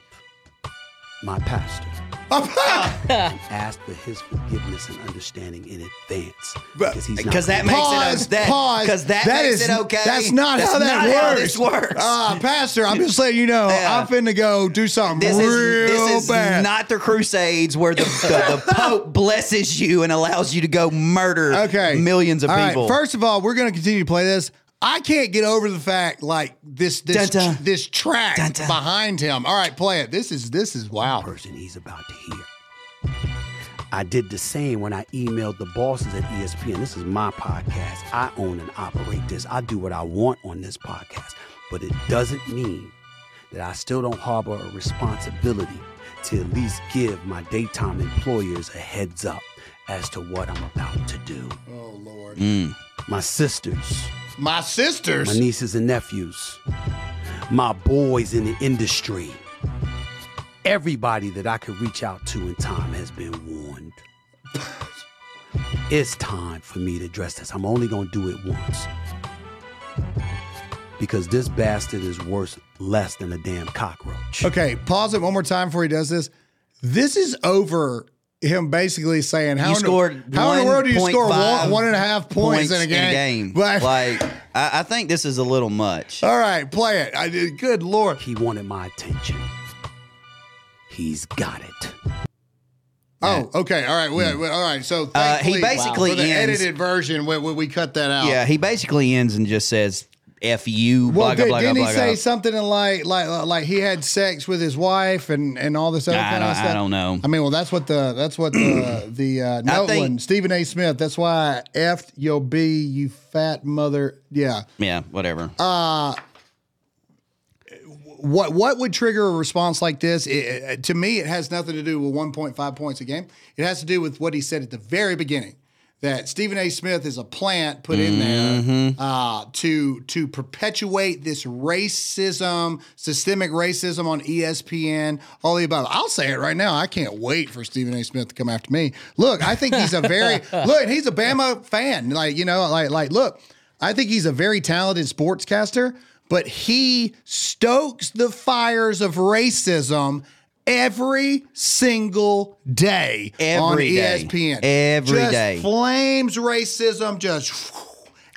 my pastor and asked for his forgiveness and understanding in advance because he's not Because that makes Pause, it that pause. because that, That makes is- it okay. That's not how that not works. how this works. Ah, Pastor, I'm just letting you know, Yeah. I'm finna go do something this real is this is bad. not the Crusades where the, the, the Pope blesses you and allows you to go murder okay. millions of All right, people. First of all, we're gonna continue to play this. I can't get over the fact like this this Dun, dun. this track Dun, dun. behind him. All right, play it. This is this is wow. person he's about to hear. I did the same when I emailed the bosses at ESPN. This is my podcast. I own and operate this. I do what I want on this podcast. But it doesn't mean that I still don't harbor a responsibility to at least give my daytime employers a heads up as to what I'm about to do. Oh Lord. Mm. My sisters, My sisters. my nieces and nephews, my boys in the industry. Everybody that I could reach out to in time has been warned. it's time for me to address this. I'm only going to do it once. Because this bastard is worth less than a damn cockroach. Okay, pause it one more time before he does this. This is over him basically saying how you in, scored the, how in the world do you score 1.5 one, one and a half points, in a game? But- Like, I, I think this is a little much. all right, play it. I did. Good lord. He wanted my attention. He's got it. Oh, okay. All right. Wait, wait, all right. So. Uh, he thankfully, basically for the ends- edited version, we, we, we cut that out. Yeah, he basically ends and just says, F you, Well, blah, did, blah, didn't blah, he say something like like like he had sex with his wife and and all this other I kind of stuff? I don't know. I mean, well, that's what the that's what the the uh, note think- one Stephen A. Smith. That's why I effed your b you fat mother. Yeah. Yeah, whatever. Uh what what would trigger a response like this? It- to me, it has nothing to do with 1.5 points a game. It has to do with what he said at the very beginning that Stephen A. Smith is a plant put in there uh, to to perpetuate this racism, systemic racism on ESPN, all the above. I'll say it right now. I can't wait for Stephen A. Smith to come after me. Look, I think he's a very look. He's a Bama fan. Like you know, like like look. I think he's a very talented sportscaster, but he stokes the fires of racism every single day on Every day. ESPN. Every just day. flames racism just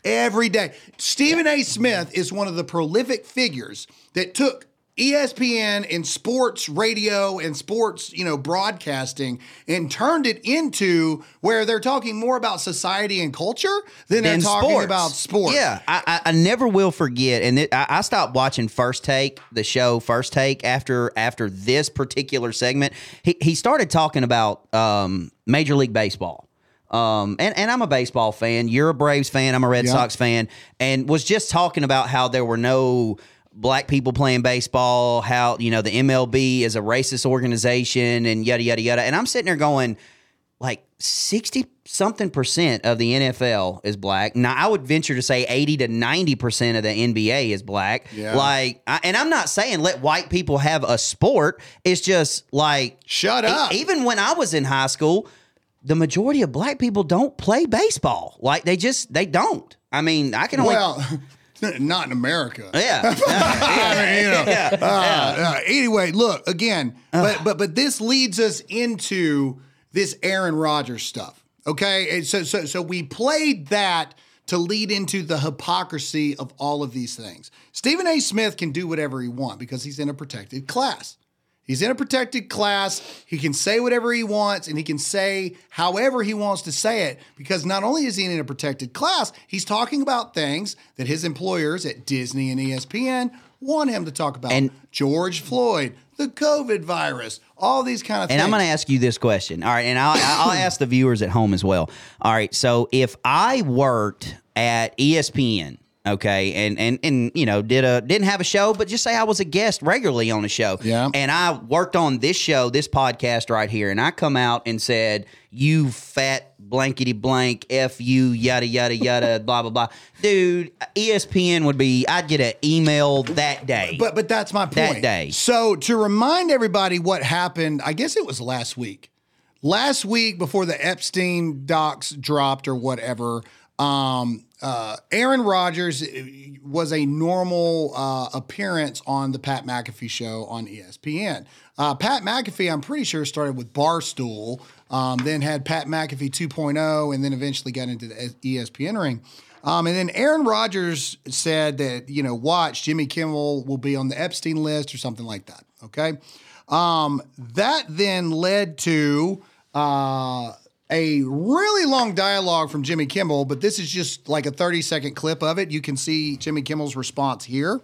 every day. Stephen A. Smith is one of the prolific figures that took ESPN and sports radio and sports, you know, broadcasting and turned it into where they're talking more about society and culture than they're talking sports. about sports. Yeah, I, I, I never will forget, and it, I, I stopped watching First Take, the show First Take, after after this particular segment. He he started talking about um, Major League Baseball. Um, and, and I'm a baseball fan. You're a Braves fan. I'm a Red Yeah. Sox fan. And was just talking about how there were no black people playing baseball, how, you know, the MLB is a racist organization and yada, yada, yada. And I'm sitting there going, like 60 something percent of the NFL is black. Now, I would venture to say 80 to 90% of the NBA is black. Yeah. Like, I, and I'm not saying let white people have a sport. It's just like, Shut e- up. even when I was in high school, the majority of black people don't play baseball. Like, they just, they don't. I mean, I can only. Well, not in America. yeah. I mean, you know. Yeah. Uh, uh, anyway, look again, but but but this leads us into this Aaron Rodgers stuff. Okay, and so so so we played that to lead into the hypocrisy of all of these things. Stephen A. Smith can do whatever he wants because he's in a protected class. He's in a protected class. He can say whatever he wants and he can say however he wants to say it because not only is he in a protected class, he's talking about things that his employers at Disney and ESPN want him to talk about. And- George Floyd, the COVID virus, all these kind of And things. And I'm going to ask you this question. All right. And I'll, I'll ask the viewers at home as well. All right. So if I worked at ESPN, okay, and, and, and, you know, did a, didn't have a show, but just say I was a guest regularly on a show. Yeah. And I worked on this show, this podcast right here. And I come out and said, you fat blankety blank, F you, yada, yada, yada, blah, blah, blah. Dude, ESPN would be, I'd get an email that day. But but that's my point. That day. So to remind everybody what happened, I guess it was last week. Last week before the Epstein docs dropped or whatever, um, uh, Aaron Rodgers uh, was a normal uh, appearance on the Pat McAfee show on ESPN. Uh, Pat McAfee, I'm pretty sure, started with Barstool, um, then had Pat McAfee 2.0, and then eventually got into the ESPN ring. Um, and then Aaron Rodgers said that, you know, watch Jimmy Kimmel will be on the Epstein list or something like that. Okay. Um, that then led to uh, a really long dialogue from Jimmy Kimmel, but this is just like a 30 second clip of it. You can see Jimmy Kimmel's response here.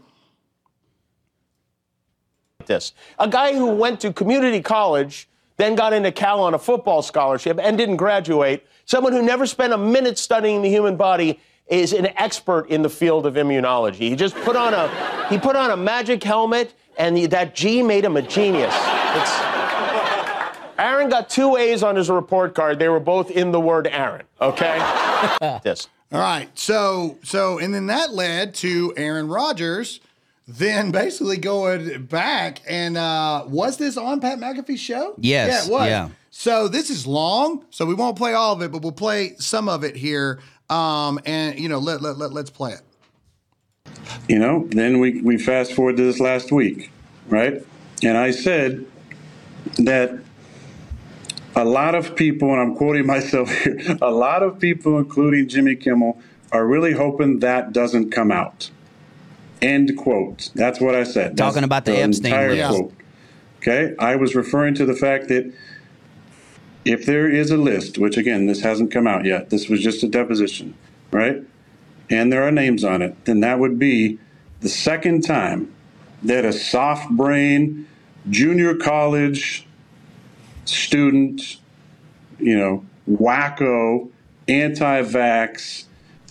this. A guy who went to community college, then got into Cal on a football scholarship and didn't graduate, someone who never spent a minute studying the human body is an expert in the field of immunology. He just put on a he put on a magic helmet and that G made him a genius. It's, Aaron got two A's on his report card. They were both in the word Aaron, okay? yes. All right. So, so, and then that led to Aaron Rodgers then basically going back and uh was this on Pat McAfee's show? Yes, Yeah, it was. yeah. So this is long, so we won't play all of it, but we'll play some of it here. Um, and you know, let, let, let let's play it. You know, then we, we fast forward to this last week, right? And I said that a lot of people, and I'm quoting myself here, a lot of people, including Jimmy Kimmel, are really hoping that doesn't come out. End quote. That's what I said. That's Talking about the Epstein entire list. quote. Okay, I was referring to the fact that if there is a list, which again, this hasn't come out yet, this was just a deposition, right? And there are names on it, then that would be the second time that a soft brain junior college student, you know, wacko, anti vax,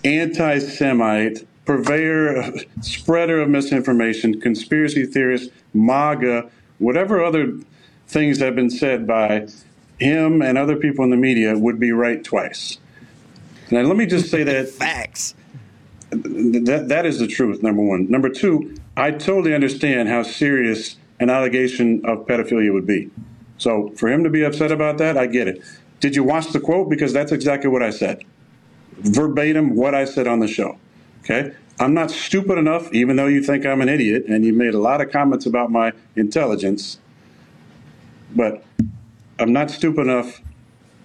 anti Semite, purveyor, spreader of misinformation, conspiracy theorist, MAGA, whatever other things have been said by him and other people in the media would be right twice. Now, let me just say that facts. That that is the truth. Number one. Number two. I totally understand how serious an allegation of pedophilia would be. So for him to be upset about that, I get it. Did you watch the quote? Because that's exactly what I said, verbatim what I said on the show. Okay. I'm not stupid enough, even though you think I'm an idiot, and you made a lot of comments about my intelligence, but I'm not stupid enough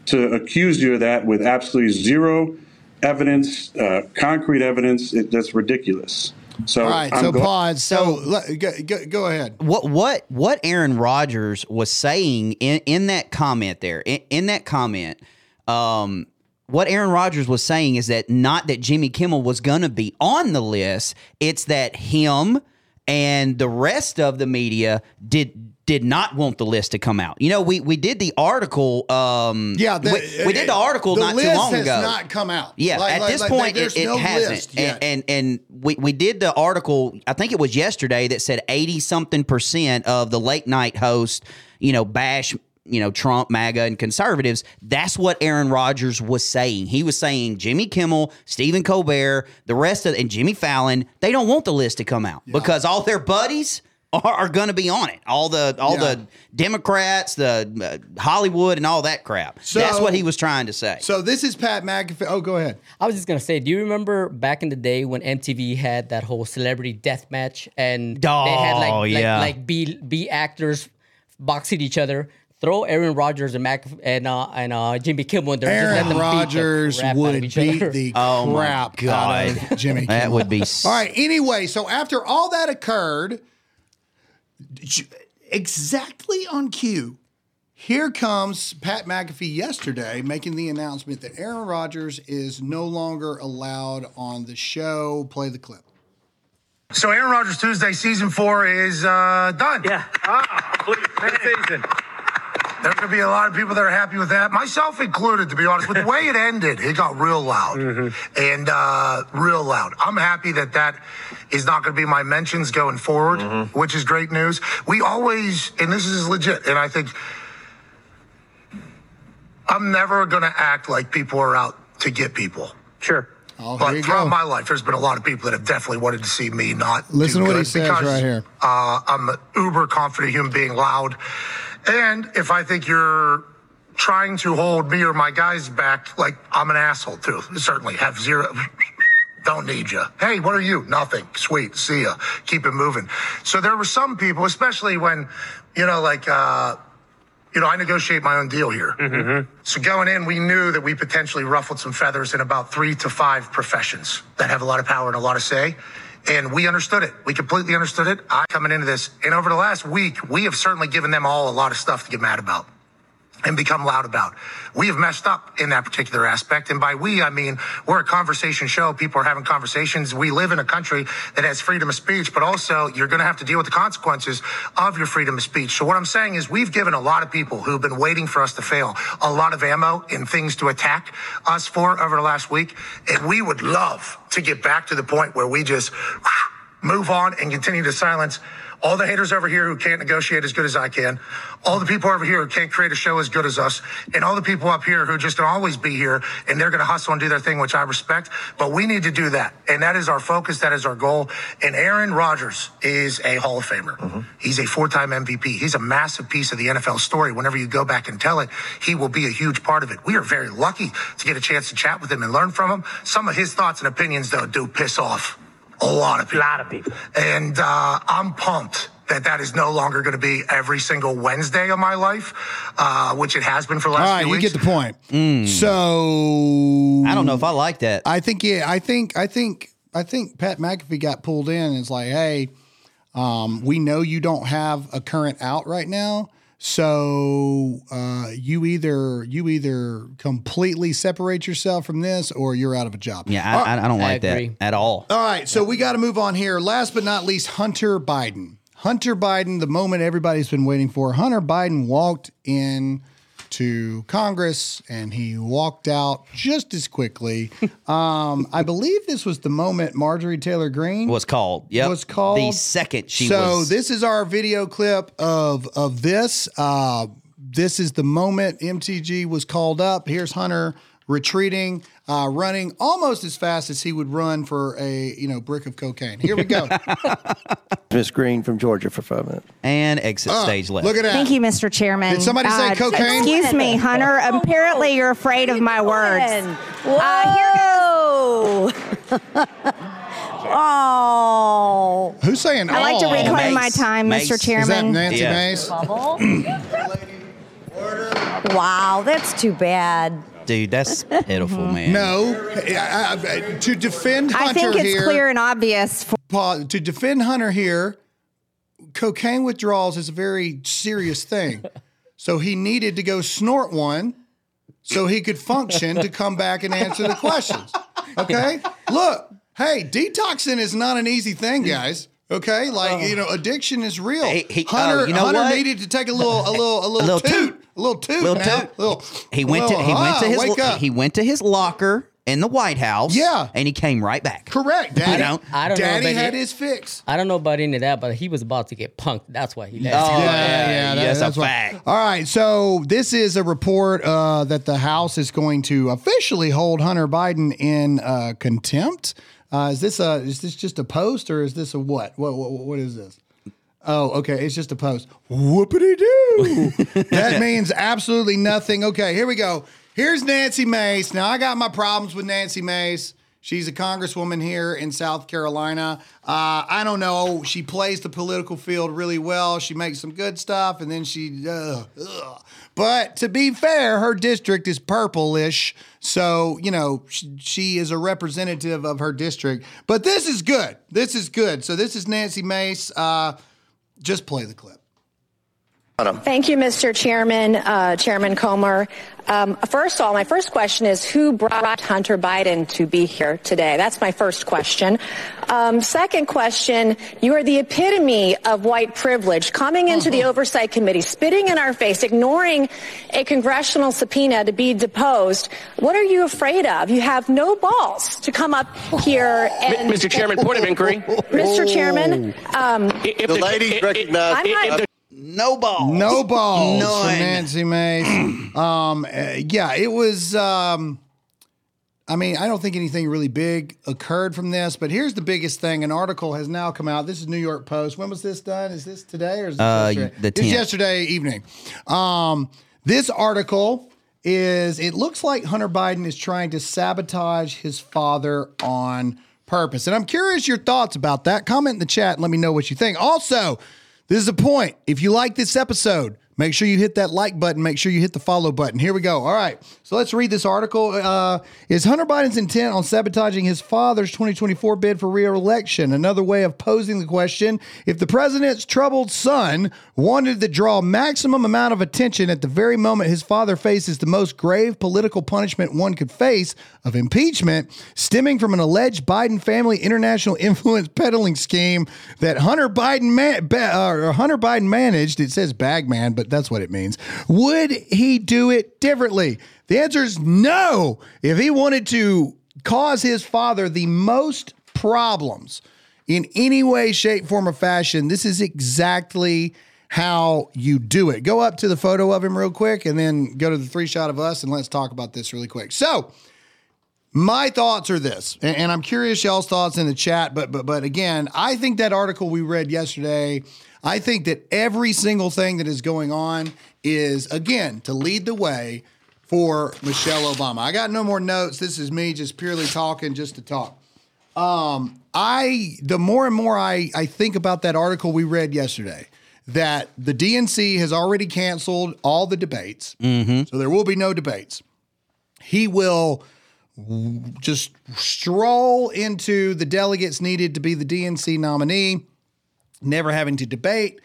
to accuse you of that with absolutely zero evidence, uh, concrete evidence. It, that's ridiculous. So, All right, I'm so go- pause. So let, go, go, go ahead. what what what Aaron Rodgers was saying in in that comment there in, in that comment um what Aaron Rodgers was saying is that not that Jimmy Kimmel was going to be on the list it's that him and the rest of the media did did not want the list to come out. You know, we we did the article um Yeah, the- we, we did the article the not too long has ago. not come out. Yeah, Like- at like- this like, point there's it, it no hasn't. And, and and we we did the article. I think it was yesterday that said eighty something percent of the late night host, you know, bash. You know, Trump, MAGA, and conservatives. That's what Aaron Rodgers was saying. He was saying Jimmy Kimmel, Stephen Colbert, the rest of, and Jimmy Fallon, they don't want the list to come out because all their buddies are, are going to be on it. All the all Yeah. the Democrats, the uh, Hollywood, and all that crap. So- That's what he was trying to say. So this is Pat McAfee. Oh, go ahead. I was just gonna say, do you remember back in the day when MTV had that whole celebrity death match and they had like Oh, like, yeah. like B B actors boxing each other? Throw Aaron Rodgers and Mac and uh, and uh, Jimmy Kimmel in there. just Aaron them beat the Rodgers crap out of would each beat other. the Oh, crap God. out of Jimmy. That would be all right. Anyway, so after all that occurred, j- exactly on cue, here comes Pat McAfee yesterday making the announcement that Aaron Rodgers is no longer allowed on the show. Play the clip. So Aaron Rodgers Tuesday season four is uh, done. Yeah. Ah, please, next season. There's gonna be a lot of people that are happy with that, myself included. To be honest, with the way it ended, it got real loud and uh, real loud. I'm happy that that is not gonna be my mentions going forward, which is great news. We always, and this is legit, and I think I'm never gonna act like people are out to get people. Sure. Oh, but throughout go. my life, there's been a lot of people that have definitely wanted to see me not. Listen do to what he good says because, right here. Uh, I'm an uber confident human being, loud, and if I think you're trying to hold me or my guys back, like I'm an asshole too. Certainly have zero. Don't need you. Hey, what are you? Nothing. Sweet. See ya. Keep it moving. So there were some people, especially when, you know, like, uh, you know, I negotiate my own deal here. So going in, we knew that we potentially ruffled some feathers in about three to five professions that have a lot of power and a lot of say. And we understood it. We completely understood it. I coming into this, and over the last week, we have certainly given them all a lot of stuff to get mad about and become loud about. We have messed up in that particular aspect. And by we, I mean, we're a conversation show. People are having conversations. We live in a country that has freedom of speech, but also you're going to have to deal with the consequences of your freedom of speech. So what I'm saying is we've given a lot of people who've been waiting for us to fail a lot of ammo and things to attack us for over the last week. And we would love to get back to the point where we just ah, move on and continue to silence all the haters over here who can't negotiate as good as I can, all the people over here who can't create a show as good as us, and all the people up here who just always be here and they're going to hustle and do their thing, which I respect. But we need to do that. And that is our focus. That is our goal. And Aaron Rodgers is a Hall of Famer. Mm-hmm. He's a four time MVP. He's a massive piece of the NFL story. Whenever you go back and tell it, he will be a huge part of it. We are very lucky to get a chance to chat with him and learn from him. Some of his thoughts and opinions, though, do piss off a lot of people. A lot of people. And uh, I'm pumped that that is no longer going to be every single Wednesday of my life, uh, which it has been for the All last right, few you weeks. get the point. So I don't know if I like that. I think yeah, I think I think I think Pat McAfee got pulled in and it's like, hey, um, we know you don't have a current out right now. So uh, you either you either completely separate yourself from this or you're out of a job. Yeah, I, I, I don't I like that at all. All right, so we got to move on here. Last but not least, Hunter Biden. Hunter Biden, the moment everybody's been waiting for. Hunter Biden walked in to Congress and he walked out just as quickly. um, I believe this was the moment Marjorie Taylor Greene Was called. Yep. was called the second she so was. this is our video clip of of this. Uh, this is the moment MTG was called up. Here's Hunter retreating, uh, running almost as fast as he would run for a you know brick of cocaine. Here we go. Miss Greene from Georgia for five minutes. and exit Uh, stage left. Look at that. Thank you, Mr. Chairman. Did somebody say Uh, cocaine? Excuse me, Hunter. Apparently, you're afraid of my words. Uh, here Whoa! Oh. Who's saying? I like to "Oh"? reclaim my time, Mace. Mr. Is that Chairman. Nancy Yeah. Mace? Wow, that's too bad. Dude, that's pitiful, mm-hmm. man. No. I- I- I- to defend Hunter I think it's here, clear and obvious. For, Paul, to defend Hunter here, cocaine withdrawals is a very serious thing. so he needed to go snort one so he could function to come back and answer the questions. Okay? Look, hey, detoxing is not an easy thing, guys. Okay, like oh. you know, addiction is real. He- he- oh, Hunter, oh, you know Hunter what? needed to take a little, a little, a little, little toot, toot. A little toot, Little now. toot. Little, He went to little, he went to his wake up. he went to his locker in the White House. Yeah. and he came right back. Correct, Daddy. You know? I don't know Daddy about had it. his fix. I don't know about any of that, but he was about to get punked. That's why he left. Oh, yeah, yeah, yeah, that- yes, a why. fact. All right, so this is a report uh, that the House is going to officially hold Hunter Biden in uh, contempt. Uh, is this a is this just a post or is this a what? What what, what is this? Oh, okay, it's just a post. Whoopity doo. that means absolutely nothing. Okay, here we go. Here's Nancy Mace. Now I got my problems with Nancy Mace. She's a congresswoman here in South Carolina. Uh, I don't know. She plays the political field really well. She makes some good stuff, and then she. Uh, ugh. But to be fair, her district is purplish, so you know she, she is a representative of her district. But this is good. This is good. So this is Nancy Mace. Uh, just play the clip. Thank you, Mr. Chairman, uh, Chairman Comer. Um, first of all, my first question is who brought Hunter Biden to be here today? That's my first question. Um, second question, you are the epitome of white privilege, coming into the Oversight Committee, spitting in our face, ignoring a congressional subpoena to be deposed. What are you afraid of? You have no balls to come up here and. Mr. Chairman, point of inquiry. Mr. Chairman, um, If The ladies recognize- I'm not. if the- No balls. No balls None. from Nancy Mace. um, uh, yeah, it was. Um, I mean, I don't think anything really big occurred from this, but here's the biggest thing: an article has now come out. This is New York Post. When was this done? Is this today or is this Uh, yesterday? the It's yesterday evening. Um, this article is. It looks like Hunter Biden is trying to sabotage his father on purpose, and I'm curious your thoughts about that. Comment in the chat and let me know what you think. Also. This is a point. If you like this episode, make sure you hit that like button. Make sure you hit the follow button. Here we go. All right. So let's read this article. Uh, is Hunter Biden's intent on sabotaging his father's 2024 bid for re-election another way of posing the question? If the president's troubled son wanted to draw maximum amount of attention at the very moment his father faces the most grave political punishment one could face of impeachment, stemming from an alleged Biden family international influence peddling scheme that Hunter Biden man, uh, Hunter Biden managed. It says bagman, but that's what it means. Would he do it differently? The answer is no. If he wanted to cause his father the most problems in any way, shape, form, or fashion, this is exactly how you do it. Go up to the photo of him real quick and then go to the three shot of us and let's talk about this really quick. So, my thoughts are this, and, and I'm curious y'all's thoughts in the chat. But but but again, I think that article we read yesterday. I think that every single thing that is going on is again to lead the way for Michelle Obama. I got no more notes. This is me just purely talking just to talk. Um, I the more and more I I think about that article we read yesterday that the DNC has already canceled all the debates, so there will be no debates. He will just stroll into the delegates needed to be the DNC nominee, never having to debate,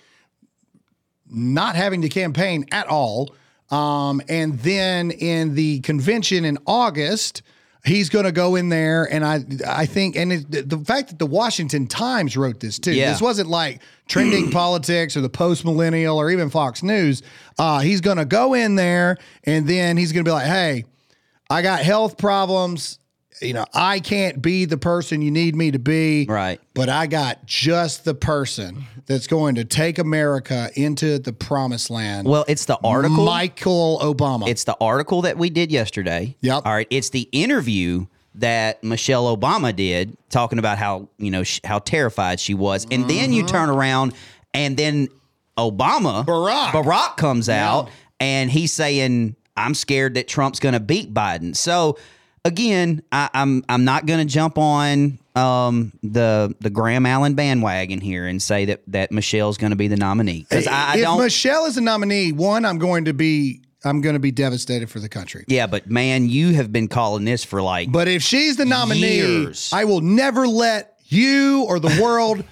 not having to campaign at all. Um, and then in the convention in August, he's going to go in there, and I I think, and it, the fact that the Washington Times wrote this too. Yeah. This wasn't like trending politics or the post millennial or even Fox News. Uh, he's going to go in there, and then he's going to be like, hey. I got health problems. You know, I can't be the person you need me to be. Right. But I got just the person that's going to take America into the promised land. Well, it's the article. Michael Obama. It's the article that we did yesterday. Yep. All right. It's the interview that Michelle Obama did talking about how, you know, sh- how terrified she was. And then you mm-hmm. turn around and then Obama, Barack. Barack comes out and he's saying, I'm scared that Trump's going to beat Biden. So again, I, I'm I'm not going to jump on um, the the Graham Allen bandwagon here and say that that Michelle's going to be the nominee because I, I if don't. Michelle is a nominee, one, I'm going to be I'm going to be devastated for the country. yeah, but man, you have been calling this for like. But if she's the nominee, Years. I will never let you or the world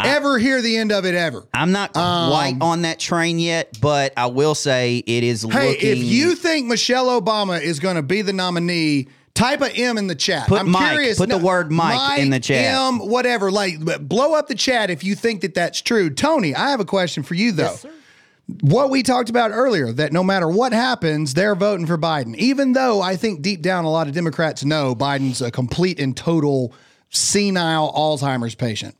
ever hear the end of it ever. I'm not quite Um, on that train yet, but I will say it is Hey, looking. if you think Michelle Obama is going to be the nominee, type a M in the chat. Put I'm Mike. curious. Put the word Mike in the chat. M, whatever. Like, blow up the chat if you think that that's true. Tony, I have a question for you though. what we talked about earlier that no matter what happens, they're voting for Biden. Even though I think deep down a lot of Democrats know Biden's a complete and total senile Alzheimer's patient.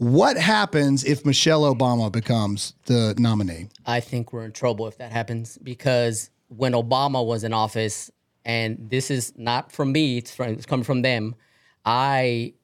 What happens if Michelle Obama becomes the nominee? I think we're in trouble if that happens because when Obama was in office, and this is not from me, it's, from, it's coming from them, I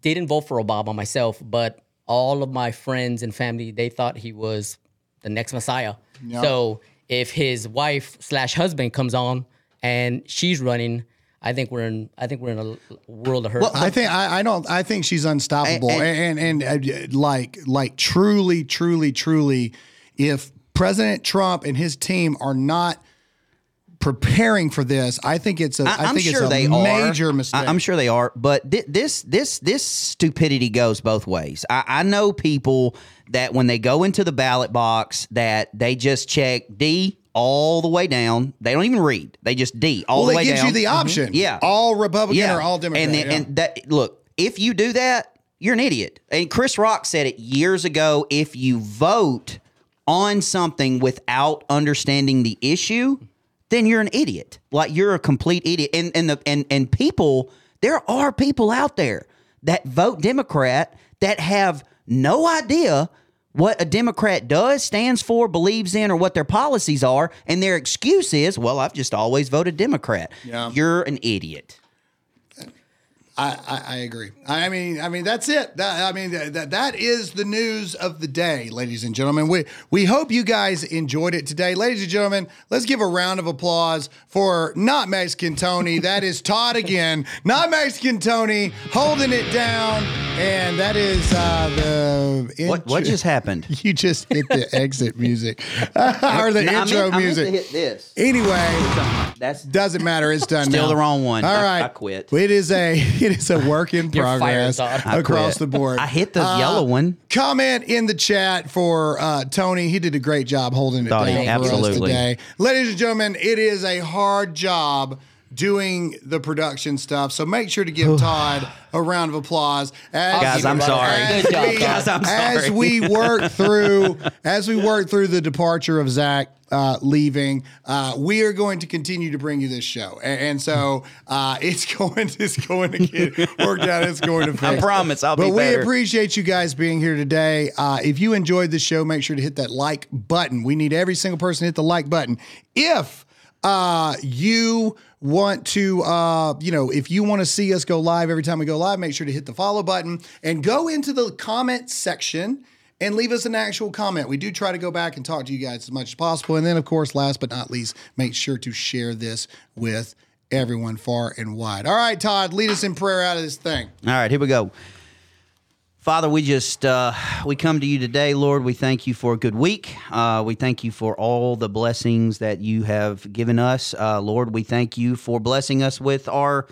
didn't vote for Obama myself, but all of my friends and family, they thought he was the next Messiah. Yeah. So if his wife slash husband comes on and she's running, I think we're in. I think we're in a world of hurt. Well, I think I, I don't. I think she's unstoppable, And- and and, and, uh, like like truly, truly, truly, if President Trump and his team are not preparing for this, I think it's a. I, I, am think sure it's a they major are. mistake. I, am sure they are, but thi- this this this stupidity goes both ways. I, I know people that when they go into the ballot box, that they just check D all the way down. They don't even read. They just D all well, the way gives down. you the Mhm. option. Yeah, all Republican yeah. or all Democrat. And then, yeah. and that look, if you do that, you're an idiot. And Chris Rock said it years ago. If you vote on something without understanding the issue, then you're an idiot. Like you're a complete idiot. And and the and and people, there are people out there that vote Democrat that have no idea what a Democrat does, stands for, believes in, or what their policies are, and their excuse is, well, I've just always voted Democrat. Yeah. You're an idiot. I, I, I agree. I mean, I mean that's it. That, I mean that that is the news of the day, ladies and gentlemen. We we hope you guys enjoyed it today, ladies and gentlemen. Let's give a round of applause for not Mexican Tony. that is Todd again, not Mexican Tony, holding it down, and that is uh, the What what just happened? You just hit the exit music or the No, I intro I meant music. to hit this. Anyway, That's doesn't matter. It's done. Still now. the wrong one. All I- right, I quit. It is a it is a work in You're fired, progress Todd. I across quit. the board. I hit the Uh, yellow one. Comment in the chat for uh, Tony. He did a great job holding it Thought he- down for us absolutely. today, ladies and gentlemen. It is a hard job doing the production stuff. So make sure to give Todd a round of applause. As, Guys, I'm sorry. as Good job, we- Guys, I'm As sorry. we work through, as we work through the departure of Zach uh, leaving, uh, we are going to continue to bring you this show, and, and so uh, it's going, it's going to get worked out. It's going to. Fix. I promise I'll but be But we better. appreciate you guys being here today. Uh, if you enjoyed the show, make sure to hit that like button. We need every single person to hit the like button. If uh, you want to, uh, you know, if you want to see us go live every time we go live, make sure to hit the follow button and go into the comment section and leave us an actual comment. We do try to go back and talk to you guys as much as possible. And then, of course, last but not least, make sure to share this with everyone far and wide. All right, Todd, lead us in prayer out of this thing. All right, here we go. Father, we just uh, we come to you today, Lord. We thank you for a good week. Uh, we thank you for all the blessings that you have given us, uh, Lord. We thank you for blessing us with our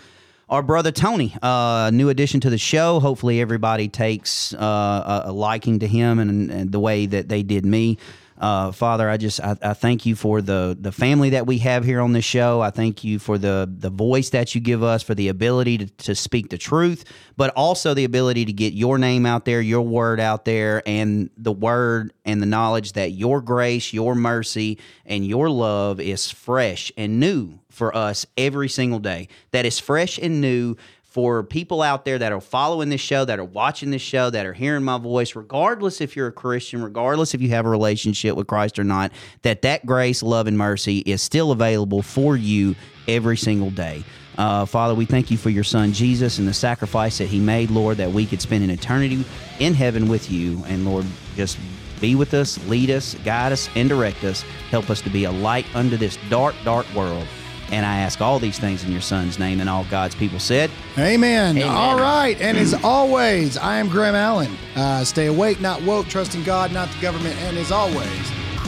our brother Tony, uh, new addition to the show. Hopefully, everybody takes uh, a, liking to him and, and the way that they did me. Uh, Father, I just I, I thank you for the the family that we have here on this show. I thank you for the the voice that you give us, for the ability to, to speak the truth, but also the ability to get your name out there, your word out there, and the word and the knowledge that your grace, your mercy, and your love is fresh and new for us every single day. That is fresh and new for people out there that are following this show, that are watching this show, that are hearing my voice, regardless if you're a Christian, regardless if you have a relationship with Christ or not, that that grace, love, and mercy is still available for you every single day. Uh, Father, we thank you for your son Jesus and the sacrifice that he made, Lord, that we could spend an eternity in heaven with you. And Lord, just be with us, lead us, guide us, and direct us. Help us to be a light unto this dark, dark world. And I ask all these things in your son's name, and all God's people said, Amen. Amen. All right. And as always, I am Graham Allen. Uh, stay awake, not woke, trusting God, not the government. And as always,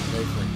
stay free.